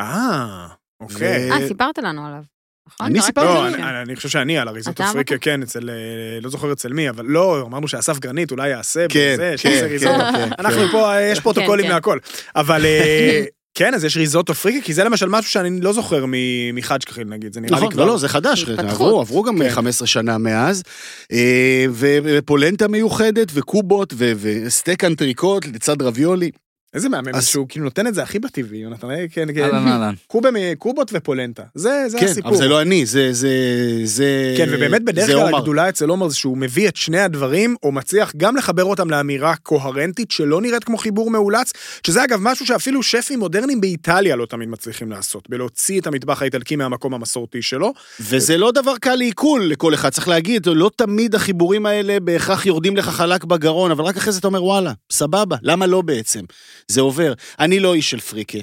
S2: אה, אוקיי.
S4: אה, סיפרת לנו עליו. נכון?
S1: אני
S4: רק
S1: סיפרתי
S2: לא,
S4: לי.
S2: אני, חושב שאני על אריזוטו פריקה? כן, אצל, אה, לא זוכר אצל מי, אבל לא, אמרנו שאסף גרנית אולי יעשה,
S1: כן,
S2: בזה,
S1: כן,
S2: שיעשה
S1: כן,
S2: ריזוטו. אנחנו. פה, אה, יש *laughs* פרוטוקולים. להכל. אבל אה, *laughs* כן, אז יש ריזוטו פריקה, כי זה למשל משהו שאני לא זוכר מ- מחאג'קחיל נגיד, זה נראה לי
S1: נכון,
S2: כבר...
S1: לא, לא, זה חדש. עברו, עברו גם
S2: כן.
S1: 15 שנה מאז. ופולנטה מיוחדת, וקובות, וסטייק אנטריקוט לצד רביולי.
S2: איזה מהמם,
S1: אז-
S2: שהוא כאילו נותן את זה הכי בטבעי, יונתן, אה, כן, כן.
S5: אהלן אהלן.
S2: קובה מקובות ופולנטה, זה זה
S1: כן,
S2: הסיפור.
S1: אבל זה לא אני, זה, זה, זה...
S2: כן, ובאמת בדרך כלל. הגדולה אצל עומר זה שהוא מביא את שני הדברים, או מצליח גם לחבר אותם לאמירה קוהרנטית שלא נראית כמו חיבור מאולץ, שזה אגב משהו שאפילו שפים מודרניים באיטליה לא תמיד מצליחים לעשות, בלהוציא את המטבח האיטלקי מהמקום המסורתי שלו.
S1: וזה לא דבר קל לעיכול לכל אחד, צריך להגיד, לא תמיד החיבורים האלה בהכרח יורדים לך חלק בגרון, אבל רק אחרי זה אתה אומר, וואלה, סבבה, למה לא בעצם? זה עובר. אני לא איש של פריקה.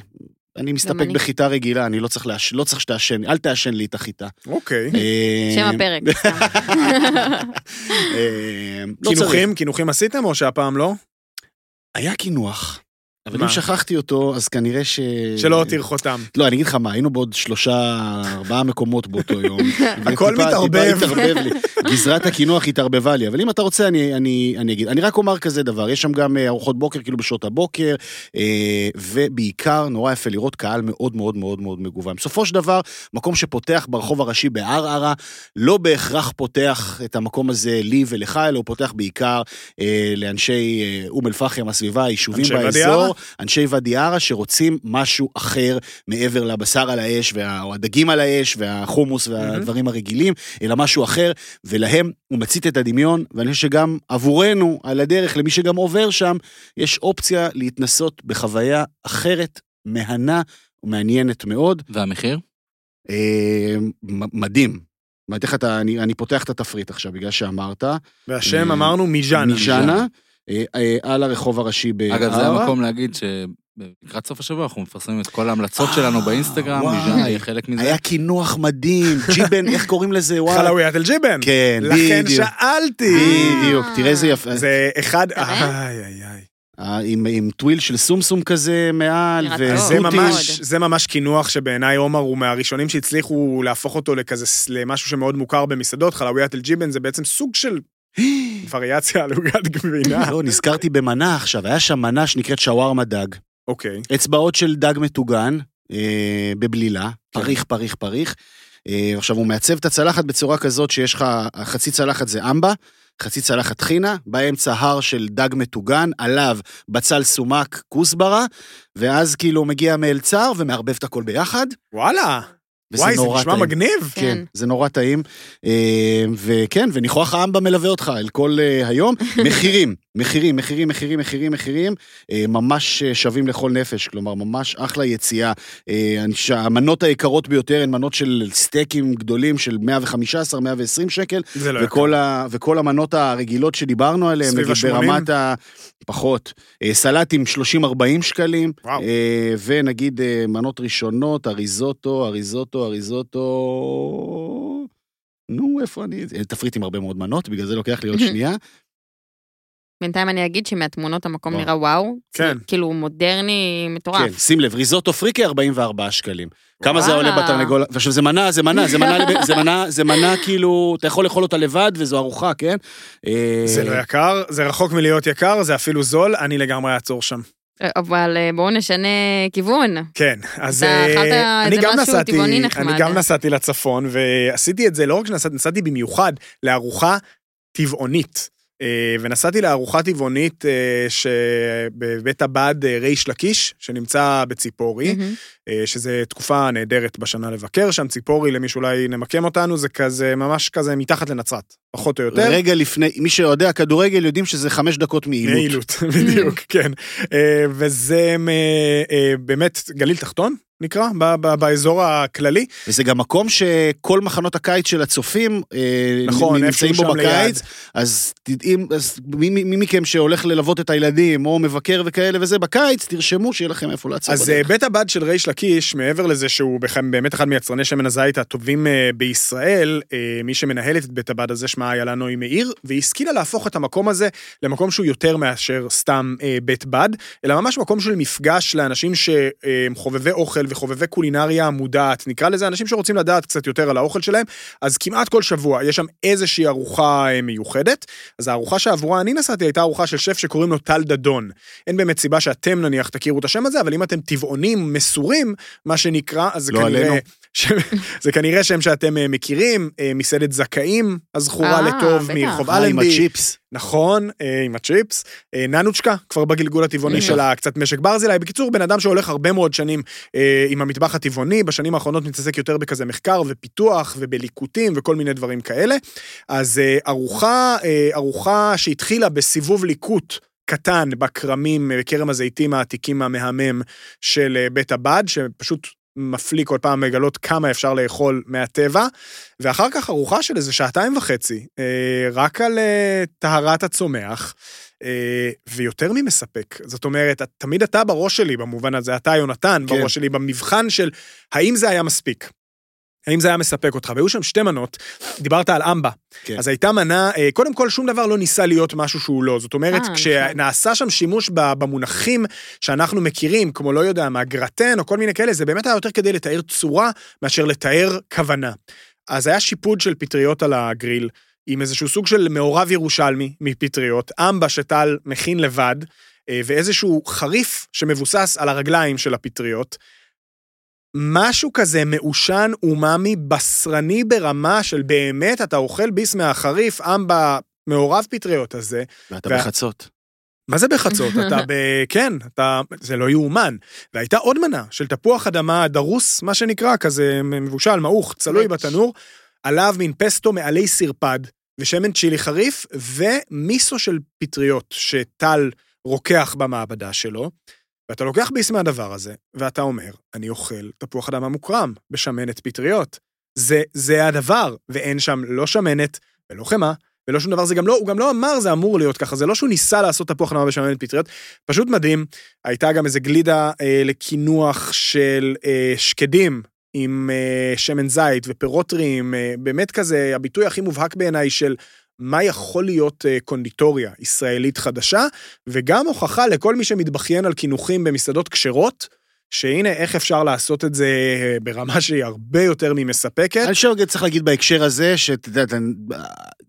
S1: אני מסתפק. בחיטה רגילה, אני לא צריך, לעש... לא צריך שתעשן, אל תעשן לי את החיטה.
S2: אוקיי.
S1: אה,
S4: שם הפרק.
S1: אה, לא.
S2: קינוחים, קינוחים עשיתם או שהפעם לא?
S1: היה קינוח, אבל? אם שכחתי אותו, אז כנראה ש...
S2: שלא הותיר חותם.
S1: לא, אני אגיד לך מה, היינו בעוד שלושה, ארבעה מקומות באותו יום. *laughs*
S2: הכל מתערבב.
S1: טיפה התערבב לי. גזרת הקינוח התערבבה לי, אבל אם אתה רוצה, אני, אני, אני אגיד. אני רק אומר כזה דבר, יש שם גם אה, ארוחות בוקר, כאילו בשעות הבוקר, אה, ובעיקר, נורא יפה לראות קהל מאוד מאוד מאוד מאוד מגוון. בסופו של דבר, מקום שפותח ברחוב הראשי בערערה, לא בהכרח פותח את המקום הזה לי ולך, אלא הוא פותח בעיקר אה, לאנשי אום אל-פחם, הסביבה, היישובים באזור. אנשי ואדי ערה שרוצים משהו אחר מעבר לבשר על האש, וה, או הדגים על האש, והחומוס והדברים הרגילים, אלא משהו אחר, ולהם הוא מצית את הדמיון, ואני חושב שגם עבורנו, על הדרך, למי שגם עובר שם, יש אופציה להתנסות בחוויה אחרת, מהנה ומעניינת מאוד.
S5: והמחיר?
S1: אה, מ- מדהים. אני, אתן לך אני, פותח את התפריט עכשיו, בגלל שאמרת.
S2: והשם
S1: אה,
S2: אמרנו מיז'אנה.
S1: מיז'אנה, על הרחוב הראשי בערערה.
S5: אגב, זה המקום להגיד לקראת סוף השבוע אנחנו מפרסמים את כל ההמלצות שלנו
S1: אה,
S5: באינסטגרם,
S1: וואי.
S5: חלק מזה.
S1: היה קינוח מדהים, *laughs* ג'יבן, איך קוראים לזה? וואי.
S2: חלאוויית אל-ג'יבן.
S1: כן,
S2: לכן
S1: בדיוק.
S2: שאלתי.
S1: בדיוק, תראה איזה יפה.
S2: זה אחד. איי איי איי.
S1: אה, עם עם טוויל של סומסום כזה מעל,
S4: נראה
S1: וזוטי.
S4: טוב.
S2: זה
S4: מאוד.
S2: ממש, זה ממש קינוח שבעיניי עומר הוא מהראשונים שהצליחו להפוך אותו לכזה, למשהו שמאוד מוכר במסעדות, חלאוויית אל-ג'יבן זה בעצם סוג של וריאציה על עוגת גבינה.
S1: לא, נזכרתי במנה עכשיו, היה שם מנה שנקראת שווארמה דג.
S2: אוקיי.
S1: אצבעות של דג מטוגן, אה, בבלילה,
S2: כן.
S1: פריך, פריך, פריך. אה, עכשיו, הוא מעצב את הצלחת בצורה כזאת שיש לך, חצי צלחת זה אמבה, חצי צלחת חינה, באמצע הר של דג מטוגן, עליו בצל סומק כוסברה, ואז כאילו מגיע מלצר ומערבב את הכל ביחד,
S2: וואלה.
S1: וזה
S2: וואי, זה נשמע
S1: טעים.
S2: מגניב.
S1: כן,
S4: כן.
S1: זה נורא טעים. אה, וכן, וניחוח האמבה מלווה אותך אל כל אה, היום. מחירים, *laughs* מחירים, מחירים, מחירים, מחירים, מחירים, אה, ממש אה, שווים לכל נפש, כלומר, ממש אחלה יציאה. אה, שהמנות היקרות ביותר הן מנות של סטייקים גדולים של 115, 120 שקל,
S2: זה לא
S1: וכל, ה, וכל המנות הרגילות שדיברנו עליהן,
S2: סביב
S1: נגיד
S2: ה- 80?
S1: ברמת ה... פחות. סלטים 30-40 שקלים,
S2: וואו.
S1: ונגיד מנות ראשונות, אריזוטו, אריזוטו, אריזוטו... נו, איפה אני? תפריט עם הרבה מאוד מנות, בגלל זה לוקח לי עוד *laughs* שנייה.
S4: בינתיים אני אגיד שמהתמונות המקום
S1: וואו.
S4: נראה וואו.
S2: כן.
S4: זה כאילו מודרני
S1: כן,
S4: מטורף.
S1: שים לב, ריזוטו פריקי 44 שקלים. כמה זה. עולה בתרנגול? ועכשיו זה מנה, זה מנה, זה מנה, זה מנה, זה מנה כאילו, אתה יכול לאכול אותה לבד וזו ארוחה, כן? אה,
S2: זה לא יקר, זה רחוק מלהיות יקר, זה אפילו זול, אני לגמרי אעצור שם.
S4: אבל אה, בואו נשנה כיוון.
S2: כן, אז
S4: אתה
S2: אה,
S4: אכלת
S2: אני
S4: איזה
S2: גם
S4: משהו
S2: נסעתי,
S4: טבעוני נחמד.
S2: אני גם נסעתי לצפון, ועשיתי את זה, לא רק שנסעתי, נסעתי במיוחד לארוחה טבעונית. אה, ונסעתי לארוחה טבעונית אה, שבבית הבד אה, ריש לקיש, שנמצא בציפורי. אה, שזה תקופה נהדרת בשנה לבקר שם, ציפורי, למי שאולי נמקם אותנו, זה כזה, ממש כזה מתחת לנצרת, פחות או יותר.
S1: רגע לפני, מי שאוהדי הכדורגל יודעים שזה חמש דקות מעילות.
S2: מעילות, *laughs* בדיוק, כן. אה, וזה אה, באמת גליל תחתון, נקרא, ב- ב- באזור הכללי.
S1: וזה גם מקום שכל מחנות הקיץ של הצופים אה,
S2: נכון,
S1: נמצאים בו בקיץ,
S2: ליד.
S1: אז תדעים, אז מי, מי, מי מכם שהולך ללוות את הילדים, או מבקר וכאלה וזה בקיץ, תרשמו שיהיה לכם איפה לעצור
S2: אז
S1: בדרך.
S2: בית הבד של ריש לקיש, מעבר לזה שהוא באמת אחד מיצרני שמן הזית הטובים בישראל, מי שמנהלת את בית הבד הזה שמה איילה נוי מאיר, והיא השכילה להפוך את המקום הזה למקום שהוא יותר מאשר סתם אה, בית בד, אלא ממש מקום של מפגש לאנשים שהם חובבי אוכל וחובבי קולינריה מודעת, נקרא לזה אנשים שרוצים לדעת קצת יותר על האוכל שלהם, אז כמעט כל שבוע יש שם איזושהי ארוחה אה, מיוחדת. אז הארוחה שעבורה אני נסעתי הייתה ארוחה של שף שקוראים לו טל דדון. אין באמת סיבה שאתם נניח תכירו את השם הזה, אבל אם אתם טבעונים מסורים, מה שנקרא, אז
S1: לא
S2: כנראה...
S1: עלינו. *laughs*
S2: זה כנראה שם שאתם אה, מכירים, אה, מסעדת זכאים, הזכורה
S4: אה,
S2: לטוב. מרחוב
S1: אה, עם
S2: אלנבי.
S1: הצ'יפס.
S2: נכון, עם הצ'יפס. ננוצ'קה, כבר בגלגול הטבעוני. שלה, קצת משק ברזילי. בקיצור, בן אדם שהולך הרבה מאוד שנים עם המטבח הטבעוני, בשנים האחרונות מתעסק יותר בכזה מחקר ופיתוח ובליקוטים וכל מיני דברים כאלה. אז ארוחה, ארוחה שהתחילה בסיבוב ליקוט. קטן בכרמים, בכרם הזיתים העתיקים המהמם של בית הבד, שפשוט מפליא כל פעם לגלות כמה אפשר לאכול מהטבע, ואחר כך ארוחה של איזה שעתיים וחצי, אה, רק על אה, טהרת הצומח, אה, ויותר ממספק. זאת אומרת, תמיד אתה בראש שלי במובן הזה, אתה יונתן
S1: כן.
S2: בראש שלי, במבחן של האם זה היה מספיק. האם זה היה מספק אותך? והיו שם שתי מנות, דיברת על אמבה.
S1: כן.
S2: אז הייתה מנה, אה, קודם כל שום דבר לא ניסה להיות משהו שהוא לא. זאת אומרת,
S4: אה,
S2: כשנעשה שם שימוש ב- במונחים שאנחנו מכירים, כמו לא יודע מה, גרטן או כל מיני כאלה, זה באמת היה יותר כדי לתאר צורה מאשר לתאר כוונה. אז היה שיפוד של פטריות על הגריל, עם איזשהו סוג של מעורב ירושלמי מפטריות, אמבה שטל מכין לבד, אה, ואיזשהו חריף שמבוסס על הרגליים של הפטריות. משהו כזה מעושן, אומאמי, בשרני ברמה של באמת, אתה אוכל ביס מהחריף, אמבה מעורב פטריות הזה.
S1: ואתה
S2: וה-
S1: בחצות.
S2: מה זה בחצות? *laughs* אתה ב... כן, אתה... זה לא יאומן. והייתה עוד מנה של תפוח אדמה דרוס, מה שנקרא, כזה מבושל, מעוך, צלוי. בתנור, עליו מין פסטו מעלי סרפד, ושמן צ'ילי חריף, ומיסו של פטריות שטל רוקח במעבדה שלו. ואתה לוקח ביס מהדבר הזה, ואתה אומר, אני אוכל תפוח אדמה מוקרם בשמנת פטריות. זה, זה הדבר, ואין שם לא שמנת ולא חמאה ולא שום דבר, זה גם לא, הוא גם לא אמר זה אמור להיות ככה, זה לא שהוא ניסה לעשות תפוח נמה בשמנת פטריות, פשוט מדהים. הייתה גם איזה גלידה אה, לקינוח של אה, שקדים עם אה, שמן זית ופירות טריים, אה, באמת כזה, הביטוי הכי מובהק בעיניי של מה יכול להיות אה, קונדיטוריה ישראלית חדשה, וגם הוכחה לכל מי שמתבכיין על קינוחים במסעדות כשרות, שהנה איך אפשר לעשות את זה אה, ברמה שהיא הרבה יותר ממספקת.
S1: אני חושב שצריך להגיד בהקשר הזה, שאתה יודע,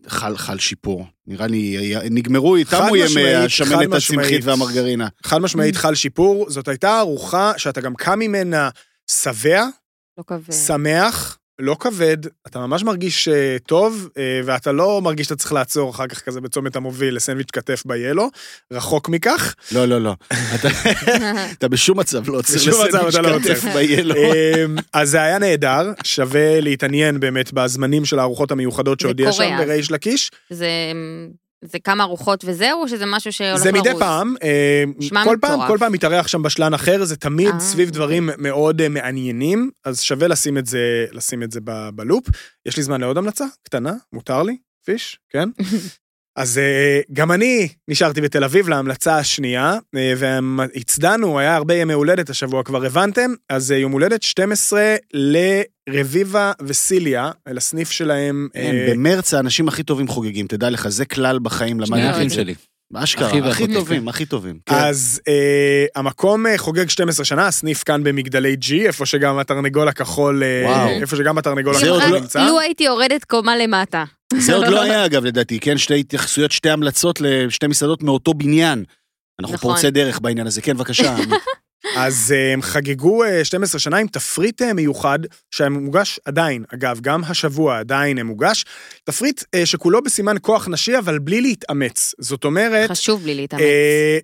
S1: חל, חל שיפור. נראה לי, נגמרו, תמו ימי השמנת. הצמחית והמרגרינה.
S2: חד משמעית חל שיפור, זאת הייתה ארוחה שאתה גם קם ממנה שבע,
S4: לא.
S2: שמח, לא כבד, אתה ממש מרגיש אה, טוב, אה, ואתה לא מרגיש שאתה צריך לעצור אחר כך כזה בצומת המוביל לסנדוויץ' כתף ב-Yellow, רחוק מכך.
S1: לא, לא, לא. אתה- *laughs* אתה בשום מצב לא עוצר
S2: אתה לא
S1: כתף. ב-Yellow.
S2: אמ, אז זה היה נהדר, שווה להתעניין באמת בזמנים של הארוחות המיוחדות שעוד יש שם. בריש לקיש.
S4: זה, זה כמה ארוחות וזהו, או שזה משהו שהולך
S2: זה
S4: לרוץ?
S2: מדי פעם, אה, כל פעם. כל פעם מתארח שם בשלן אחר, זה תמיד
S4: אה.
S2: סביב דברים מאוד אה, מעניינים, אז שווה לשים את זה, לשים את זה ב- בלופ. יש לי זמן לעוד המלצה קטנה, מותר לי, פיש, כן? *laughs* אז אה, גם אני נשארתי בתל אביב להמלצה השנייה, אה, והצדענו, היה הרבה ימי הולדת השבוע, כבר הבנתם? אז אה, יום הולדת 12 לרביבה וסיליה, לסניף שלהם.
S1: כן,
S2: אה,
S1: במרץ האנשים הכי טובים חוגגים, תדע לך, זה כלל בחיים,
S5: שני
S1: למדתי
S5: אחים
S1: את זה.
S5: שלי.
S1: אשכרה, הכי
S5: ואחותי,
S1: טובים,
S5: כן.
S1: הכי טובים. כן.
S2: אז אה, המקום אה, חוגג 12 שנה, הסניף כאן במגדלי G, איפה שגם התרנגול הכחול, אה,
S1: וואו.
S2: איפה שגם התרנגול הכחול
S1: לא-
S2: נמצא.
S4: לו הייתי יורדת קומה למטה.
S1: זה עוד *laughs* לא היה, אגב, לדעתי, כן? שתי התייחסויות, שתי המלצות לשתי מסעדות מאותו בניין. אנחנו
S4: נכון.
S1: פורצי דרך בעניין הזה, כן, בבקשה. *laughs*
S2: אז אה, הם חגגו אה, 12 שנה עם תפריט אה, מיוחד, שמוגש עדיין, אגב, גם השבוע עדיין מוגש. תפריט אה, שכולו בסימן כוח נשי, אבל בלי להתאמץ. זאת אומרת,
S4: חשוב לי להתאמץ.
S2: אה,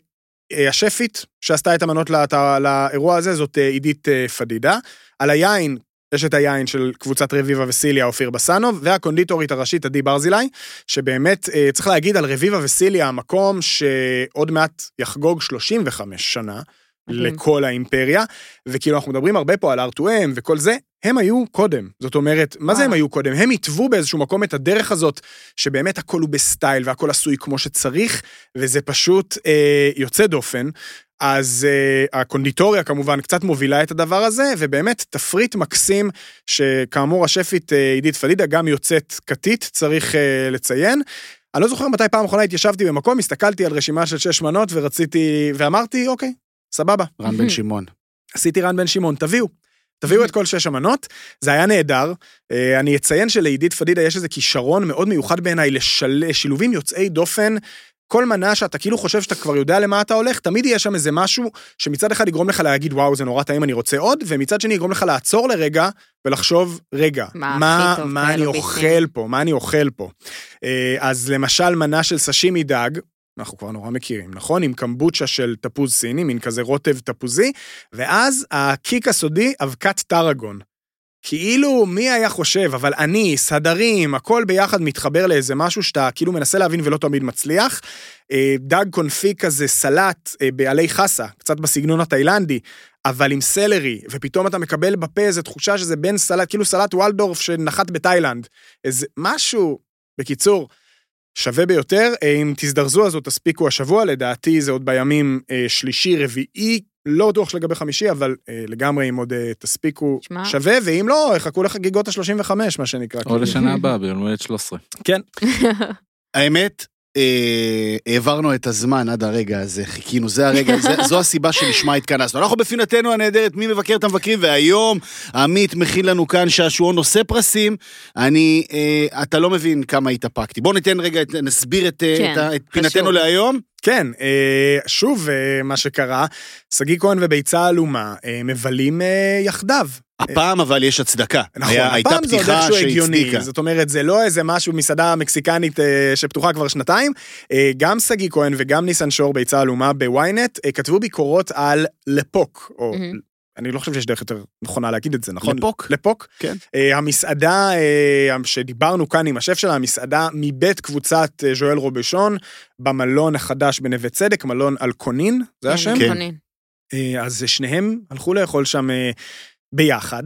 S2: אה, השפית שעשתה את המנות לת- לאירוע הזה זאת אה, עידית אה, פדידה. על היין, יש את היין של קבוצת רביבה וסיליה, אופיר בסנוב, והקונדיטורית הראשית, עדי ברזילי, שבאמת, אה, צריך להגיד על רביבה וסיליה, המקום שעוד מעט יחגוג 35 שנה. לכל האימפריה, וכאילו אנחנו מדברים הרבה פה על R2M וכל זה, הם היו קודם. זאת אומרת, מה זה. הם היו קודם? הם התוו באיזשהו מקום את הדרך הזאת, שבאמת הכל הוא בסטייל והכל עשוי כמו שצריך, וזה פשוט אה, יוצא דופן. אז אה, הקונדיטוריה כמובן קצת מובילה את הדבר הזה, ובאמת תפריט מקסים, שכאמור השפית אה, עידית פדידה גם יוצאת כתית, צריך אה, לציין. אני לא זוכר מתי פעם אחרונה התיישבתי במקום, הסתכלתי על רשימה של שש מנות ורציתי, ואמרתי, אוקיי, סבבה.
S1: רן בן שמעון.
S2: עשיתי רן בן שמעון, תביאו. תביאו את כל שש המנות, זה היה נהדר. אה, אני אציין שלעידית פדידה יש איזה כישרון מאוד מיוחד בעיניי לשילובים יוצאי דופן. כל מנה שאתה כאילו חושב שאתה כבר יודע למה אתה הולך, תמיד יהיה שם איזה משהו שמצד אחד יגרום לך להגיד וואו זה נורא טעים אני רוצה עוד, ומצד שני יגרום לך לעצור לרגע ולחשוב רגע,
S4: מה
S2: מה,
S4: טוב,
S2: מה אני אוכל
S4: ביסים."
S2: פה, מה אני אוכל פה. אה, אז למשל מנה של סשימי דג, אנחנו כבר נורא מכירים, נכון? עם קמבוצ'ה של תפוז סיני, מין כזה רוטב תפוזי, ואז הקיק הסודי, אבקת טראגון. כאילו, מי היה חושב, אבל אני, סדרים, הכל ביחד מתחבר לאיזה משהו שאתה כאילו מנסה להבין ולא תמיד מצליח. אה, דג קונפי כזה, סלט אה, בעלי חסה, קצת בסגנון התאילנדי, אבל עם סלרי, ופתאום אתה מקבל בפה איזו תחושה שזה בין סלט, כאילו סלט וולדורף שנחת בתאילנד. איזה משהו, בקיצור, שווה ביותר. אה, אם תזדרזו אז עוד תספיקו השבוע, לדעתי זה עוד בימים אה, שלישי, רביעי, לא בטוח שלגבי חמישי, אבל אה, לגמרי אם עוד אה, תספיקו,
S4: שמע.
S2: שווה, ואם לא, חכו לחגיגות ה-35, מה שנקרא.
S5: או לשנה הבאה, ביום הולדת 13.
S2: כן. *laughs*
S1: האמת, העברנו את הזמן עד הרגע הזה, חיכינו, זה הרגע, זה, זו הסיבה שלשמה התכנסנו. אנחנו בפינתנו הנהדרת, מי מבקר את המבקרים, והיום עמית מכין לנו כאן שעשועון נושא פרסים. אני, אה, אתה לא מבין כמה התאפקתי. בוא ניתן רגע, נסביר את, אה,
S4: כן,
S1: את, את. פינתנו להיום.
S2: כן, אה, שוב, אה, מה שקרה, שגיא כהן וביצה עלומה אה, מבלים אה, יחדיו.
S1: הפעם אבל יש הצדקה.
S2: נכון,
S1: היה- הייתה
S2: הפעם זה עוד
S1: פתיחה
S2: איכשהו הגיוני,
S1: שהצדיקה.
S2: זאת אומרת, זה לא איזה משהו, מסעדה מקסיקנית אה, שפתוחה כבר שנתיים. אה, גם שגיא כהן וגם ניסן שור, ביצה עלומה בוויינט, אה, כתבו ביקורות על לפוק, או... אני לא חושב שיש דרך יותר נכונה להגיד את זה, נכון?
S1: לפוק.
S2: לפוק.
S1: כן.
S2: אה, המסעדה אה, שדיברנו כאן עם השף שלה, המסעדה מבית קבוצת אה, ז'ואל רובשון, במלון החדש בנווה צדק, מלון אלקונין, זה השם?
S1: כן.
S4: קונין.
S2: אה, אז שניהם הלכו לאכול שם אה, ביחד,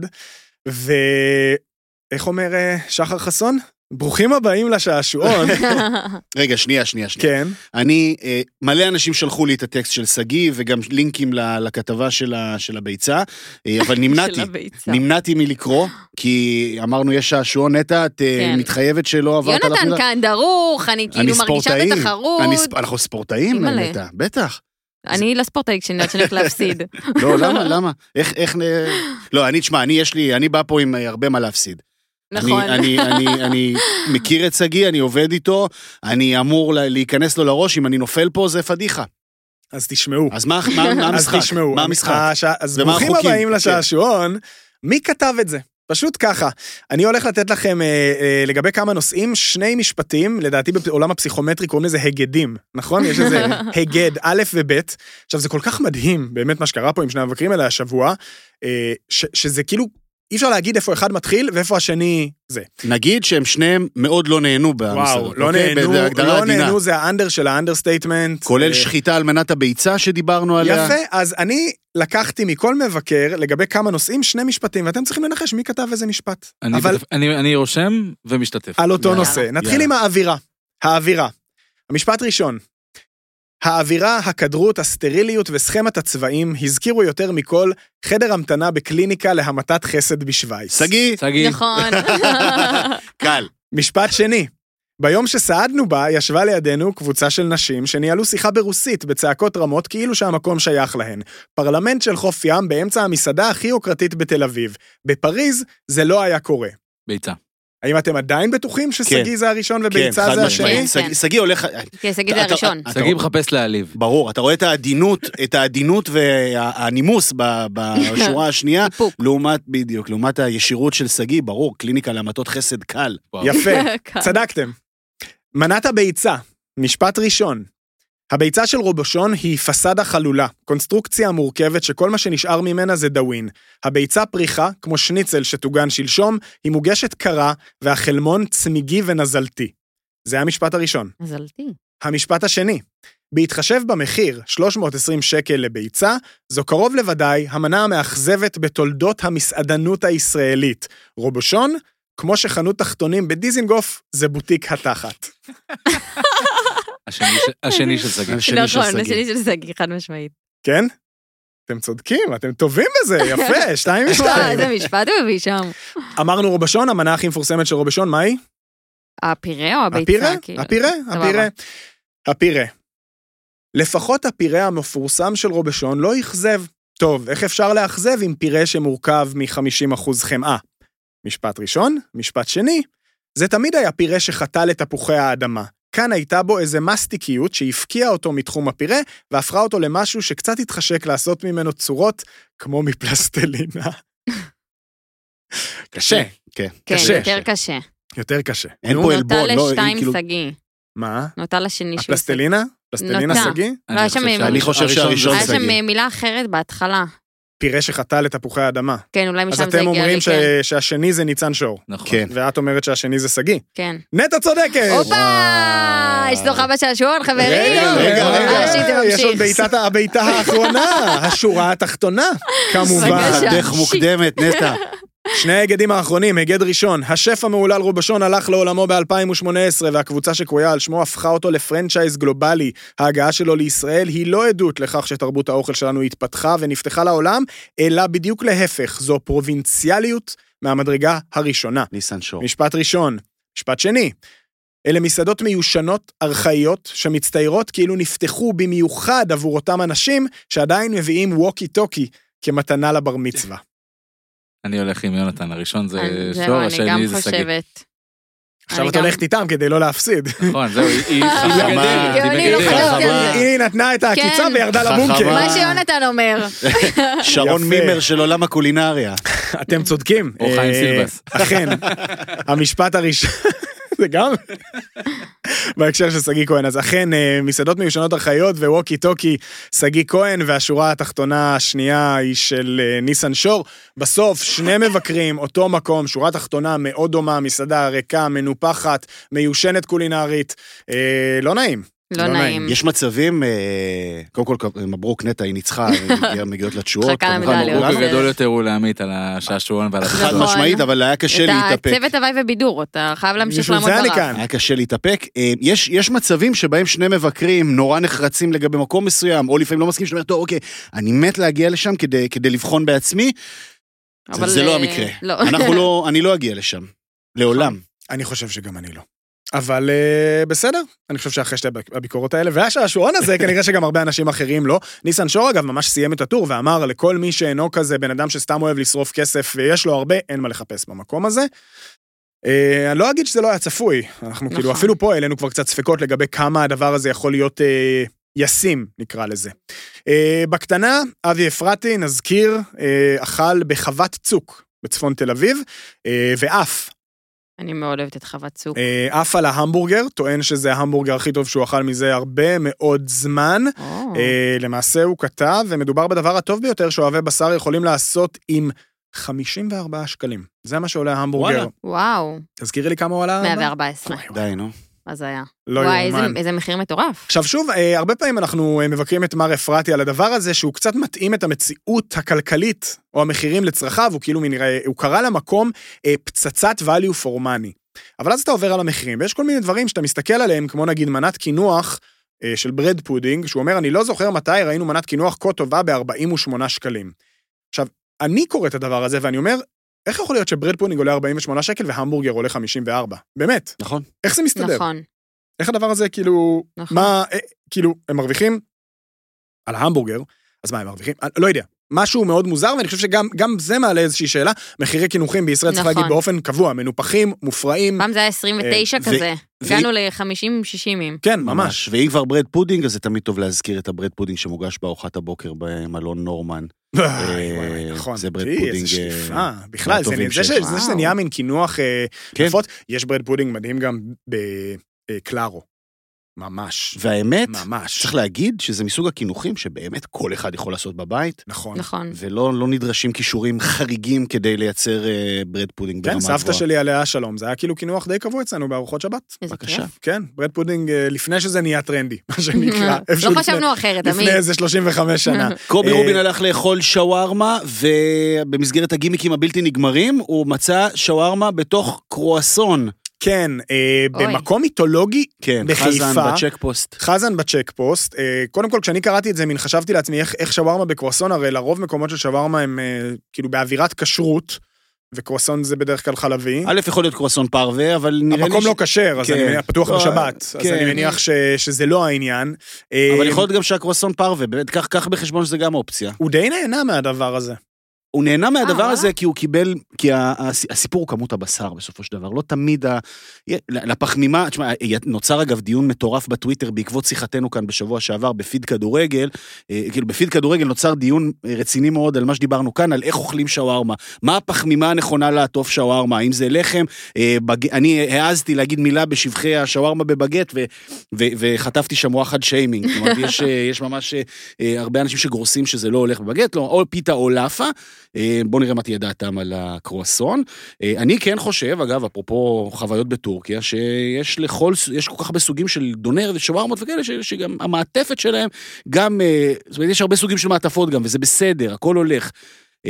S2: ואיך אומר אה, שחר חסון? ברוכים הבאים לשעשועון. *laughs*
S1: רגע, שנייה, שנייה, שנייה.
S2: כן.
S1: אני, אה, מלא אנשים שלחו לי את הטקסט של שגיא, וגם לינקים לכתבה של ה- של הביצה, אה, אבל *laughs* נמנעתי. נמנעתי מלקרוא, כי אמרנו, יש שעשועון, נטע, את
S4: כן.
S1: מתחייבת שלא עברת על
S4: יונתן? כאן דרוך, אני כאילו מרגישה. בתחרות.
S1: אני אנחנו ספורטאים. נטע, בטח.
S4: אני לספורטאי כשאני יודעת שאני הולכת להפסיד. *laughs*
S1: לא, למה, למה? איך, איך, נ- לא, אני, תשמע, אני יש לי, אני בא פה עם אה, הרבה מה להפסיד.
S4: נכון.
S1: אני, אני, אני, אני מכיר את שגיא, אני עובד איתו, אני אמור לה- להיכנס לו לראש, אם אני נופל פה זה פדיחה.
S2: אז תשמעו.
S1: אז מה, מה, מה *laughs*
S2: אז
S1: המשחק?
S2: תשמעו.
S1: מה המשחק?
S2: הש- אז ברוכים? הבאים
S1: כן.
S2: לשעשועון. מי כתב את זה? פשוט ככה. אני הולך לתת לכם אה, אה, לגבי כמה נושאים, שני משפטים, לדעתי בעולם הפסיכומטרי קוראים לזה היגדים, נכון? יש איזה *laughs* היגד א' וב'. עכשיו זה כל כך מדהים, באמת מה שקרה פה עם שני המבקרים האלה השבוע, אה, ש- שזה כאילו, אי אפשר להגיד איפה אחד מתחיל ואיפה השני זה.
S1: נגיד שהם שניהם מאוד לא נהנו במסעדות.
S2: וואו, לא
S1: אוקיי?
S2: נהנו, לא
S1: עדינה.
S2: נהנו זה ה under של ה understatement.
S1: כולל
S2: אה,
S1: שחיטה על מנת הביצה שדיברנו עליה.
S2: יפה, אז אני לקחתי מכל מבקר לגבי כמה נושאים שני משפטים, ואתם צריכים לנחש מי כתב איזה משפט.
S5: אני
S2: אבל
S5: משתתף- אני אני רושם ומשתתף.
S2: על אותו
S1: יאללה,
S2: נושא. נתחיל
S1: יאללה.
S2: עם האווירה. האווירה. המשפט ראשון. האווירה, הכדרות, הסטריליות וסכמת הצבעים הזכירו יותר מכל חדר המתנה בקליניקה להמתת חסד בשוויץ.
S1: שגיא,
S5: שגיא,
S4: נכון. *laughs*
S1: קל.
S2: משפט שני. ביום שסעדנו בה, ישבה לידינו קבוצה של נשים שניהלו שיחה ברוסית בצעקות רמות כאילו שהמקום שייך להן. פרלמנט של חוף ים באמצע המסעדה הכי יוקרתית בתל אביב. בפריז זה לא היה קורה.
S5: ביצה.
S2: האם אתם עדיין בטוחים ששגיא
S1: כן.
S2: זה הראשון
S1: כן,
S2: וביצה
S1: חד
S2: זה. השני?
S1: שגיא-
S4: כן.
S1: שגיא הולך...
S4: כן, שגיא זה הראשון.
S5: שגיא מחפש להעליב.
S1: ברור, אתה רואה את העדינות, את העדינות והנימוס בשורה *laughs* השנייה. לעומת, בדיוק, לעומת הישירות של שגיא, ברור, קליניקה להמתות חסד קל.
S2: יפה. *laughs* צדקתם. מנת הביצה, משפט ראשון. הביצה של רובושון היא פסאדה חלולה, קונסטרוקציה מורכבת שכל מה שנשאר ממנה זה דאווין. הביצה פריחה, כמו שניצל שטוגן שלשום, היא מוגשת קרה, והחלמון צמיגי ונזלתי. זה המשפט הראשון.
S4: מזלתי.
S2: המשפט השני, בהתחשב במחיר, 320 שקל לביצה, זו קרוב לוודאי המנה המאכזבת בתולדות המסעדנות הישראלית. רובושון, כמו שחנות תחתונים בדיזינגוף, זה בוטיק התחת. *laughs* *laughs*
S5: השני של שגיא.
S1: השני של
S4: נכון,
S1: שגיא.
S4: השני של שגיא, חד משמעית.
S2: כן? אתם צודקים, אתם טובים בזה, *laughs* יפה, שתיים
S4: אה,
S2: משתיים.
S4: איזה משפט הוא הביא שם.
S2: אמרנו רובשון, המנה הכי מפורסמת של רובשון, מהי?
S4: הפירה או הביצה?
S2: הפירה?
S4: כאילו?
S2: הפירה. הפירה. לפחות הפירה המפורסם של רובשון לא אכזב. טוב, איך אפשר לאכזב עם פירה שמורכב מ-50% חמאה? משפט ראשון. משפט שני, זה תמיד היה פירה שחטא לתפוחי האדמה. כאן הייתה בו איזה מסטיקיות שהפקיעה אותו מתחום הפירה, והפכה אותו למשהו שקצת התחשק לעשות ממנו צורות כמו מפלסטלינה. *laughs* קשה,
S1: כן.
S4: כן,
S2: קשה.
S4: יותר קשה.
S2: יותר קשה.
S1: אין פה
S4: נוטה
S1: עלבון, לא,
S4: לשתיים
S1: כאילו-
S4: שגיא.
S2: מה?
S4: נוטה לשני שגיא.
S2: הפלסטלינה? פלסטלינה
S4: נוטה.
S2: שגיא?
S5: אני
S4: היה שם-
S5: חושב
S1: אני חושב
S5: שהראשון זה
S4: היה
S1: שגיא.
S4: שם מילה אחרת בהתחלה.
S2: פירה שחטא לתפוחי האדמה.
S4: כן, אולי
S2: אז
S4: משם זה
S2: אתם
S4: הגיע
S2: אומרים
S4: לי,
S2: ש...
S4: כן.
S2: שהשני זה ניצן שור,
S5: נכון.
S1: כן.
S2: ואת אומרת שהשני זה שגיא.
S4: כן.
S2: נטע צודקת!
S4: הופה! יש זוכה בשעשועון, חברים.
S2: רגע, רגע,
S1: רגע.
S2: רגע,
S4: אה,
S2: יש עוד. בעיטת הבעיטה האחרונה, השורה התחתונה, כמובן.
S1: דרך מוקדמת, נטע.
S2: שני ההיגדים האחרונים, היגד ראשון, השף המהולל רובשון הלך לעולמו ב-2018 והקבוצה שקרויה על שמו הפכה אותו לפרנצ'ייז גלובלי. ההגעה שלו לישראל היא לא עדות לכך שתרבות האוכל שלנו התפתחה ונפתחה לעולם, אלא בדיוק להפך, זו פרובינציאליות מהמדרגה הראשונה.
S1: ניסן שור.
S2: משפט ראשון. משפט שני, אלה מסעדות מיושנות, ארכאיות, שמצטיירות כאילו נפתחו במיוחד עבור אותם אנשים שעדיין מביאים ווקי טוקי כמתנה לבר מצווה.
S5: אני הולך עם יונתן, הראשון זה שור,
S4: זהו, אני גם
S5: השני זה שגיא.
S4: חושבת.
S2: עכשיו את הולכת איתם כדי לא להפסיד.
S5: נכון, זהו, היא- היא
S1: חכמה.
S5: היא
S2: נתנה את העקיצה
S4: כן.
S2: וירדה. לבונקר.
S4: מה שיונתן אומר. *laughs*
S1: שרון. מימר של עולם הקולינריה. *laughs*
S2: אתם צודקים.
S5: או חיים
S2: אה,
S5: סילבס.
S2: אכן. *laughs* המשפט הראשון, זה גם בהקשר של שגיא כהן. אז אכן, אה, מסעדות מיושנות ארכאיות וווקי טוקי, שגיא כהן, והשורה התחתונה השנייה היא של אה, ניסן שור. בסוף, שני מבקרים, אותו מקום, שורה תחתונה מאוד דומה, מסעדה ריקה, מנופחת, מיושנת קולינרית. אה, לא נעים.
S4: לא
S2: לא
S4: נעים.
S1: יש מצבים, אה, קודם כל, מברוק נטע, היא ניצחה, *laughs* הגיעה- מגיעות לתשואות. מברוק.
S5: הגדול יותר הוא לעמית על השעשועון ועל
S1: חד
S4: נכון.
S1: משמעית, אבל היה קשה
S4: את
S1: להתאפק.
S4: הצוות הוואי ובידור, אתה חייב להמשיך לעמוד ברף.
S1: היה קשה להתאפק. אה, יש, יש מצבים שבהם שני מבקרים נורא נחרצים לגבי מקום מסוים, או לפעמים לא מסכים, שאתה אומר, טוב, אוקיי, אני מת להגיע לשם כדי, כדי לבחון בעצמי. זה, לא
S4: אה,
S1: המקרה.
S4: לא.
S1: אנחנו לא, *laughs* אני לא אגיע לשם. לעולם.
S2: אני חושב שגם אני לא. אבל uh, בסדר, אני חושב שאחרי שתי הביקורות האלה, והשעשועון הזה, *laughs* כנראה שגם הרבה אנשים אחרים לא. ניסן שור, אגב, ממש סיים את הטור ואמר לכל מי שאינו כזה בן אדם שסתם אוהב לשרוף כסף ויש לו הרבה, אין מה לחפש במקום הזה. Uh, אני לא אגיד שזה לא היה צפוי, אנחנו
S4: נכון.
S2: כאילו אפילו פה העלינו כבר קצת ספקות לגבי כמה הדבר הזה יכול להיות uh, ישים, נקרא לזה. Uh, בקטנה, אבי אפרתי, נזכיר, uh, אכל בחוות צוק בצפון תל אביב, uh, ועף
S4: אני מאוד אוהבת את חוות צוק.
S2: אה, עף על ההמבורגר, טוען שזה ההמבורגר הכי טוב שהוא אכל מזה הרבה מאוד זמן. אה, למעשה הוא כתב, ומדובר בדבר הטוב ביותר שאוהבי בשר יכולים לעשות עם 54 שקלים. זה מה שעולה ההמבורגר.
S1: וואלה.
S4: וואו,
S2: תזכירי לי כמה הוא עלה?
S4: 114.
S2: וואי, וואי,
S1: די, נו.
S4: אז היה.
S2: לא
S4: וואי, איזה-
S2: יאומן.
S4: איזה מחיר מטורף.
S2: עכשיו שוב, אה, הרבה פעמים אנחנו אה, מבקרים את מר אפרתי על הדבר הזה שהוא קצת מתאים את המציאות הכלכלית או המחירים לצרכיו, הוא כאילו מין, אה, הוא קרא למקום אה, פצצת value for money. אבל אז אתה עובר על המחירים, ויש כל מיני דברים שאתה מסתכל עליהם, כמו נגיד מנת קינוח אה, של bread pudding, שהוא אומר, אני לא זוכר מתי ראינו מנת קינוח כה טובה ב-48 שקלים. עכשיו, אני קורא את הדבר הזה ואני אומר, איך יכול להיות ש bread pudding עולה 48 שקל והמבורגר עולה 54? באמת,
S1: נכון.
S2: איך זה מסתדר?
S4: נכון.
S2: איך הדבר הזה, כאילו,
S4: נכון.
S2: מה, אה, כאילו, הם מרוויחים על ההמבורגר, אז מה הם מרוויחים? אני לא יודע. משהו מאוד מוזר, ואני חושב שגם גם זה מעלה איזושהי שאלה. מחירי קינוחים בישראל, צריך
S4: נכון.
S2: להגיד באופן קבוע, מנופחים, מופרעים.
S4: פעם זה היה 29
S1: ו-
S4: כזה.
S1: ו-
S4: הגענו ל-50-60.
S2: כן, ממש.
S1: ואם כבר bread pudding, אז זה תמיד טוב להזכיר את ה bread pudding שמוגש בארוחת הבוקר במלון נורמן.
S2: וואי,
S1: אה,
S2: נכון.
S1: זה
S2: bread
S1: pudding,
S2: איזה
S1: אה,
S2: שליפה. בכלל. זה שזה נהיה מין קינוח אה,
S1: כן.
S2: נפוץ. יש bread pudding מדהים גם בקלארו. ממש.
S1: והאמת,
S2: ממש.
S1: צריך להגיד שזה מסוג הקינוחים שבאמת כל אחד יכול לעשות בבית,
S2: נכון.
S4: נכון.
S1: ולא לא נדרשים כישורים חריגים כדי לייצר אה, bread pudding ברמה
S2: כן,
S1: גבוהה.
S2: סבתא שלי עליה שלום, זה היה כאילו קינוח די קבוע אצלנו בארוחות שבת.
S4: איזה
S1: בבקשה.
S4: כיף.
S2: כן, bread pudding אה, לפני שזה נהיה טרנדי, *laughs* מה שנקרא. *laughs*
S4: לא חשבנו אחרת, עמית.
S2: לפני איזה 35 שנה. *laughs*
S1: קובי
S2: אה,
S1: רובין הלך לאכול שווארמה, ובמסגרת הגימיקים הבלתי נגמרים, הוא מצא שווארמה בתוך קרואסון.
S2: כן, אה,
S4: אוי.
S2: במקום מיתולוגי,
S1: כן,
S2: בחיפה.
S1: חזן בצ'ק פוסט.
S2: חזן בצ'ק פוסט. אה, קודם כל, כשאני קראתי את זה, מין חשבתי לעצמי איך, איך שווארמה בקרואסון, הרי לרוב מקומות של שווארמה הם אה, כאילו באווירת כשרות, וקרואסון זה בדרך כלל חלבי.
S1: א', יכול להיות קרואסון פרווה, אבל נראה לי...
S2: המקום
S1: ש-
S2: לא כשר, אז
S1: כן.
S2: אני מניח, פתוח
S1: לא,
S2: בשבת, אז
S1: כן.
S2: אני מניח ש, שזה לא העניין. אה,
S1: אבל יכול להיות גם שהקרואסון פרווה, באמת, קח בחשבון שזה גם אופציה.
S2: הוא די נהנה מהדבר הזה.
S1: הוא נהנה מהדבר
S4: וואלה.
S1: הזה כי הוא קיבל, כי הסיפור הוא כמות הבשר בסופו של דבר, לא תמיד ה... לפחמימה, תשמע, נוצר אגב דיון מטורף בטוויטר בעקבות שיחתנו כאן בשבוע שעבר בפיד כדורגל, אה, כאילו בפיד כדורגל נוצר דיון אה, רציני מאוד על מה שדיברנו כאן, על איך אוכלים שווארמה, מה הפחמימה הנכונה לעטוף שווארמה, האם זה לחם, אה, בג... אני העזתי להגיד מילה בשבחי השווארמה בבגט ו... ו... וחטפתי שם וואחד שיימינג, אומרת, יש, אה, יש ממש אה, אה, הרבה אנשים שגורסים שזה לא הולך בבגט, לא, או פיתה או לאפה. אה, בואו נראה מה תהיה דעתם על הקרואסון. אה, אני כן חושב, אגב, אפרופו חוויות בטורקיה, שיש לכל, יש כל כך הרבה סוגים של דונר ושווארמות וכאלה, שגם המעטפת שלהם, גם, אה, זאת אומרת, יש הרבה סוגים של מעטפות גם, וזה בסדר, הכל הולך.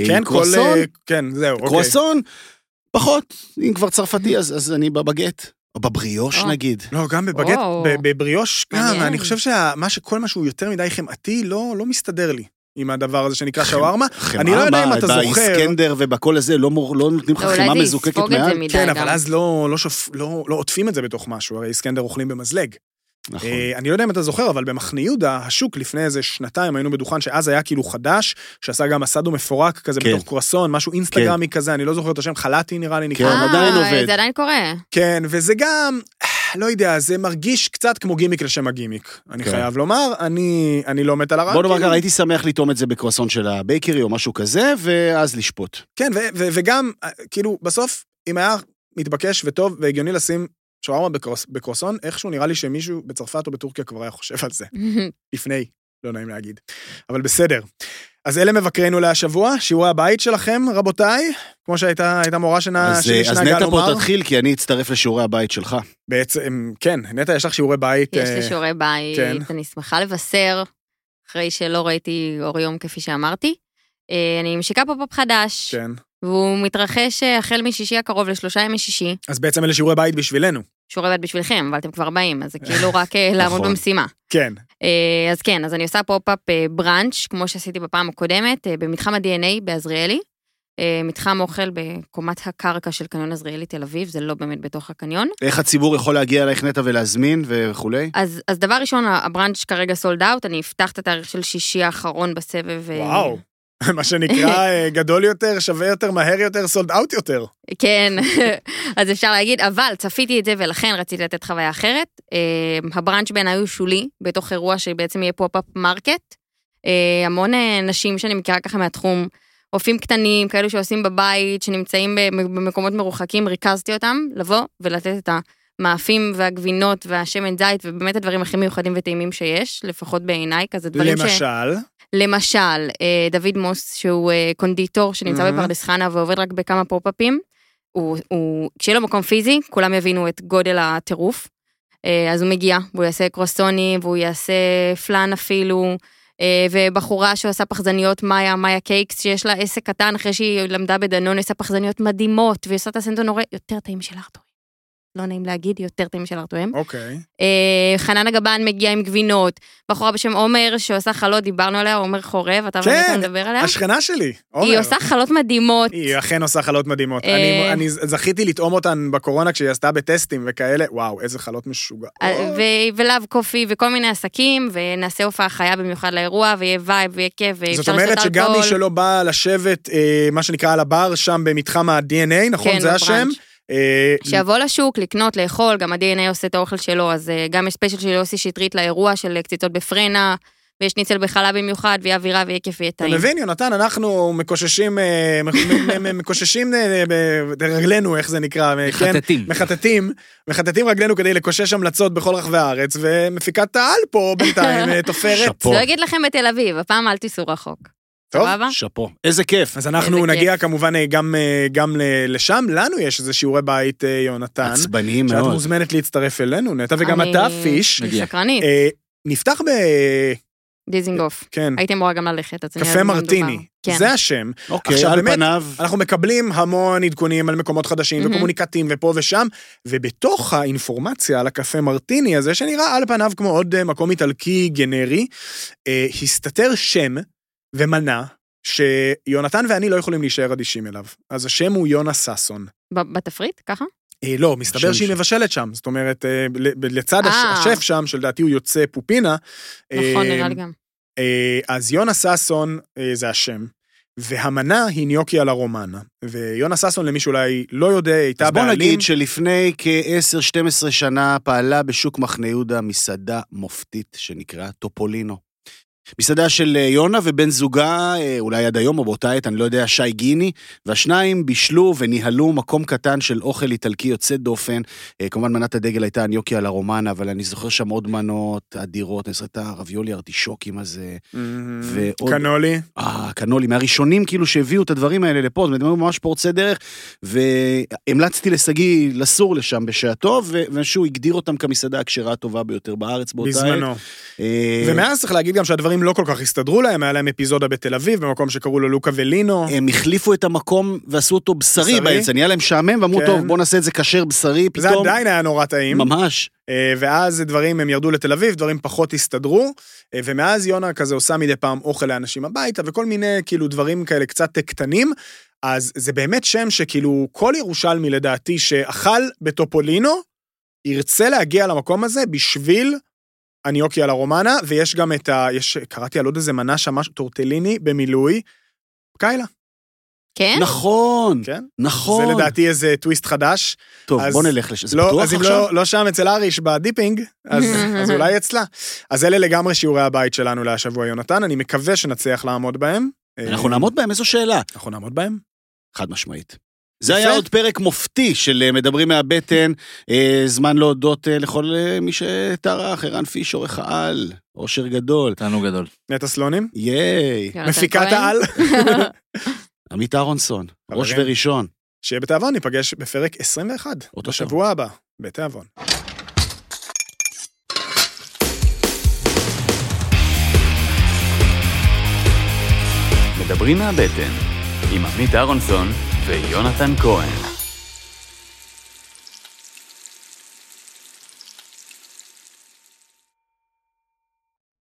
S2: כן, כל...
S1: קרואסון,
S2: אה, כן, זהו, אוקיי.
S1: קרואסון, פחות, אם כבר צרפתי, אז, אז אני בבגט. או בבריאוש
S4: או.
S1: נגיד.
S2: לא, גם בבגט, בבריאוש, גם. אני חושב שכל מה שהוא יותר מדי חמאתי, לא לא מסתדר לי עם הדבר הזה שנקרא שווארמה. אני לא יודע אם אתה זוכר.
S1: באיסקנדר ובכל הזה, לא, מור- לא נותנים לך חמאה מזוקקת
S4: יספוג את זה
S1: מעל.
S2: כן. אבל אז לא, לא, שופ, לא, לא עוטפים את זה בתוך משהו, הרי איסקנדר אוכלים במזלג.
S1: נכון.
S2: אה, אני לא יודע אם אתה זוכר, אבל במחנה יהודה, השוק לפני איזה שנתיים היינו בדוכן שאז היה כאילו חדש, שעשה גם אסאדו מפורק כזה
S1: כן.
S2: בתוך קרואסון, משהו אינסטגרמי כזה, אני לא זוכר את השם, חלתי נראה לי נקרא.
S1: כן, עדיין
S4: אה,
S1: עובד.
S4: זה עדיין קורה.
S2: כן, וזה גם, לא יודע, זה מרגיש קצת כמו גימיק לשם הגימיק, אני
S1: כן.
S2: חייב לומר, אני, אני לא מת על הרע.
S1: בוא נאמר. ככה, הייתי שמח לטעום את זה בקרואסון של ה Bakery או משהו כזה, ואז לשפוט.
S2: כן, ו- ו- וגם, אה, כאילו, בסוף, אם היה מתבקש וטוב והגיוני לשים שווארמה בקרוס, בקרוסון, איכשהו נראה לי שמישהו בצרפת או בטורקיה כבר היה חושב על זה. *laughs* לפני, לא נעים להגיד. אבל בסדר. אז אלה מבקרינו להשבוע, שיעורי הבית שלכם, רבותיי, כמו שהייתה הייתה מורה שנה,
S1: אז, אה, אז
S2: שנהגה
S1: נטע פה
S2: לומר.
S1: תתחיל, כי אני אצטרף לשיעורי הבית שלך.
S2: בעצם, כן, נטע, יש לך שיעורי בית.
S4: יש
S2: אה,
S4: לי שיעורי בית,
S2: כן.
S4: אני שמחה לבשר, אחרי שלא ראיתי אור יום כפי שאמרתי. אה, אני משיקה pop-up חדש,
S2: כן.
S4: והוא מתרחש אה, החל משישי הקרוב לשלושה ימי שישי.
S2: אז בעצם אלה שיעורי בית בשבילנו.
S4: שיעורי בית בשבילכם, אבל אתם כבר באים, אז זה כאילו *laughs* רק אה, לעמוד
S1: נכון.
S4: במשימה.
S2: כן.
S4: אה, אז כן, אז אני עושה pop-up אה, בראנץ', כמו שעשיתי בפעם הקודמת, אה, במתחם ה-DNA בעזריאלי. אה, מתחם אוכל בקומת הקרקע של קניון עזריאלי תל אביב, זה לא באמת בתוך הקניון.
S1: איך הציבור יכול להגיע אלייך נטע ולהזמין וכולי?
S4: אז, אז דבר ראשון, הבראנץ' כרגע sold out, אני אפתח את התאריך של שישי האחרון בסבב. אה,
S2: וואו. *laughs* מה שנקרא *laughs* אה, גדול יותר, שווה יותר, מהר יותר, sold out יותר.
S4: כן, *laughs* אז אפשר להגיד, אבל צפיתי את זה ולכן רציתי לתת חוויה אחרת. אה, הבראנץ' בעיניי הוא שולי, בתוך אירוע שבעצם יהיה pop-up market. אה, המון אה, נשים שאני מכירה ככה מהתחום, אופים קטנים, כאלו שעושים בבית, שנמצאים במ- במקומות מרוחקים, ריכזתי אותם, לבוא ולתת את המאפים והגבינות והשמן זית, ובאמת הדברים הכי מיוחדים וטעימים שיש, לפחות בעיניי, כזה דברים ש...
S2: למשל,
S4: למשל, אה, דוד מוס, שהוא קונדיטור שנמצא
S2: מהמם.
S4: בפרדס חנה ועובד רק בכמה פופ-אפים, הוא, הוא, כשיהיה לו מקום פיזי, כולם יבינו את גודל הטירוף. אה, אז הוא מגיע, והוא יעשה קרוסונים, והוא יעשה פלאן אפילו, אה, ובחורה שעושה פחזניות מאיה, מאיה קייקס, שיש לה עסק קטן אחרי שהיא למדה בדנון, עושה פחזניות מדהימות, והיא עושה את הסנטונורי יותר טעים של ארתורים. לא נעים להגיד, יותר טעים של ארתורים.
S2: אוקיי.
S4: אה, חנן הגבן מגיע עם גבינות, בחורה בשם עומר שעושה חלות, דיברנו עליה, עומר חורב, אתה
S2: כן,
S4: ואני נדבר עליה.
S2: השכנה שלי, עומר.
S4: היא עושה חלות מדהימות.
S2: היא אכן עושה חלות מדהימות.
S4: אה.
S2: אני, אני זכיתי לטעום אותן בקורונה כשהיא עשתה בטסטים וכאלה, וואו, איזה חלות משוגעות.
S4: אה, ו- ולאב קופי וכל מיני עסקים, ונעשה הופעה חיה במיוחד לאירוע, ויהיה vibe ויהיה כיף, ואפשר
S2: זאת אומרת שגם מי. שלא בא לשבת, אה, מה שנקרא, על הבר שם במתחם ה-DNA, נכון?
S4: כן,
S2: זה השם? אה,
S4: שיבוא לשוק, לקנות, לאכול, גם ה-DNA עושה את האוכל שלו, אז אה, גם יש special של יוסי שטרית לאירוע של אה, קציצות בפרנה, ויש ניצל בחלב במיוחד, ויהיה אווירה ויהיה כיף ויהיה
S2: אתה
S4: טעים.
S2: מבין, יונתן, אנחנו מקוששים, מקוששים ברגלינו, איך זה נקרא? כן?
S5: מחטטים.
S2: מחטטים, מחטטים רגלינו כדי לקושש המלצות בכל רחבי הארץ, ומפיקת העל פה בינתיים *laughs* תופרת.
S1: שאפו.
S4: לא אגיד לכם בתל אביב, הפעם אל תיסעו רחוק.
S2: טוב.
S1: שאפו. איזה כיף.
S2: אז אנחנו נגיע
S4: כיף.
S2: כמובן אה, גם, אה, גם ל- לשם, לנו יש איזה שיעורי בית, אה, יונתן.
S1: עצבניים
S2: שאת
S1: מאוד.
S2: מוזמנת להצטרף אלינו, נטע, וגם
S4: אני-
S2: אתה, פיש.
S4: אני
S5: מגיע.
S4: סקרנית,
S2: אה, נפתח ב...
S4: דיזינגוף.
S2: כן,
S4: הייתי אמורה גם ללכת, אז אני
S2: קפה מרטיני.
S4: כן.
S2: זה השם.
S1: אוקיי,
S2: עכשיו,
S1: על
S2: באמת,
S1: פניו,
S2: אנחנו מקבלים המון עדכונים על מקומות חדשים
S4: מהמם.
S2: וקומוניקטים ופה ושם, ובתוך האינפורמציה על הקפה מרטיני הזה, שנראה על פניו כמו עוד מקום איטלקי גנרי, אה, הסתתר שם ומנה שיונתן ואני לא יכולים להישאר אדישים אליו. אז השם הוא יונה ששון.
S4: ב- בתפריט, ככה?
S2: אה, לא, מסתבר שהיא מבשלת שם, זאת אומרת, אה, לצד
S4: אה.
S2: השף שם, שלדעתי הוא יוצא פופינה.
S4: נכון,
S2: אה,
S4: נראה לי גם.
S2: אה, אז יונה ששון אה, זה השם, והמנה היא ניוקי על הרומנה. ויונה ששון, למי שאולי לא יודע, הייתה
S1: אז בוא
S2: בעלים...
S1: נגיד שלפני כ-10-12 שנה פעלה בשוק מחנה יהודה מסעדה מופתית שנקראה טופולינו. מסעדה של אה, יונה ובן זוגה, אה, אולי עד היום או באותה עת, אני לא יודע, שי גיני, והשניים בישלו וניהלו מקום קטן של אוכל איטלקי יוצא דופן. אה, כמובן מנת הדגל הייתה הניוקי על הרומנה, אבל אני זוכר שם עוד מנות אדירות, אני זוכר את הרביולי ארטישוקים הזה. ועוד-
S2: קנולי.
S1: אה, קנולי, מהראשונים כאילו שהביאו את הדברים האלה לפה, זאת אומרת, הם היו ממש פורצי דרך, והמלצתי לשגיא לסור לשם בשעתו, ושהוא הגדיר אותם כמסעדה הכשרה הטובה ביותר בארץ באותה עת.
S2: בזמנו. ומאז צריך להגיד גם שהדברים לא כל כך הסתדרו להם, היה להם אפיזודה בתל אביב, במקום שקראו לו לוקה ולינו.
S1: הם החליפו את המקום ועשו אותו בשרי
S2: בשרי?
S1: בעצם, נהיה להם משעמם, ואמרו,
S2: כן.
S1: טוב, בוא נעשה את זה כשר בשרי,
S2: זה
S1: פתאום.
S2: עדיין היה נורא טעים.
S1: ממש.
S2: אה, ואז דברים, הם ירדו לתל אביב, דברים פחות הסתדרו, אה, ומאז יונה כזה עושה מדי פעם אוכל לאנשים הביתה, וכל מיני כאילו דברים כאלה קצת קטנים. אז זה באמת שם שכאילו כל ירושלמי לדעתי שאכל בטופולינו, ירצה להגיע למקום הזה בשביל הניוקי על הרומנה, ויש גם את ה... יש, קראתי על עוד איזה מנה שם, משהו, טורטליני במילוי, קיילה,
S4: כן?
S1: נכון,
S2: כן?
S1: נכון.
S2: זה לדעתי איזה טוויסט חדש.
S1: טוב,
S2: אז
S1: בוא נלך לשם. זה
S2: לא,
S1: פתוח
S2: אז אם
S1: עכשיו?
S2: לא, לא שם אצל אריש בדיפינג, אז, *laughs* אז אולי אצלה. אז אלה לגמרי שיעורי הבית שלנו להשבוע, יונתן, אני מקווה שנצליח לעמוד בהם.
S1: אנחנו
S2: אה,
S1: נעמוד בהם, איזו שאלה.
S2: אנחנו נעמוד בהם.
S1: חד משמעית. זה. היה עוד פרק מופתי של אה, מדברים מהבטן. אה, זמן להודות אה, לכל מי שטרח, ערן פיש, עורך העל, אושר גדול.
S5: תענוג גדול.
S2: נטע סלונים?
S1: ייי.
S2: מפיקת. העל. *laughs*
S1: עמית אהרונסון, ראש
S2: חברים.
S1: וראשון.
S2: שיהיה בתיאבון, ניפגש בפרק 21.
S1: אותו
S2: בשבוע הבא, בתיאבון.
S3: מדברים מהבטן, עם עמית אהרונסון ויונתן כהן.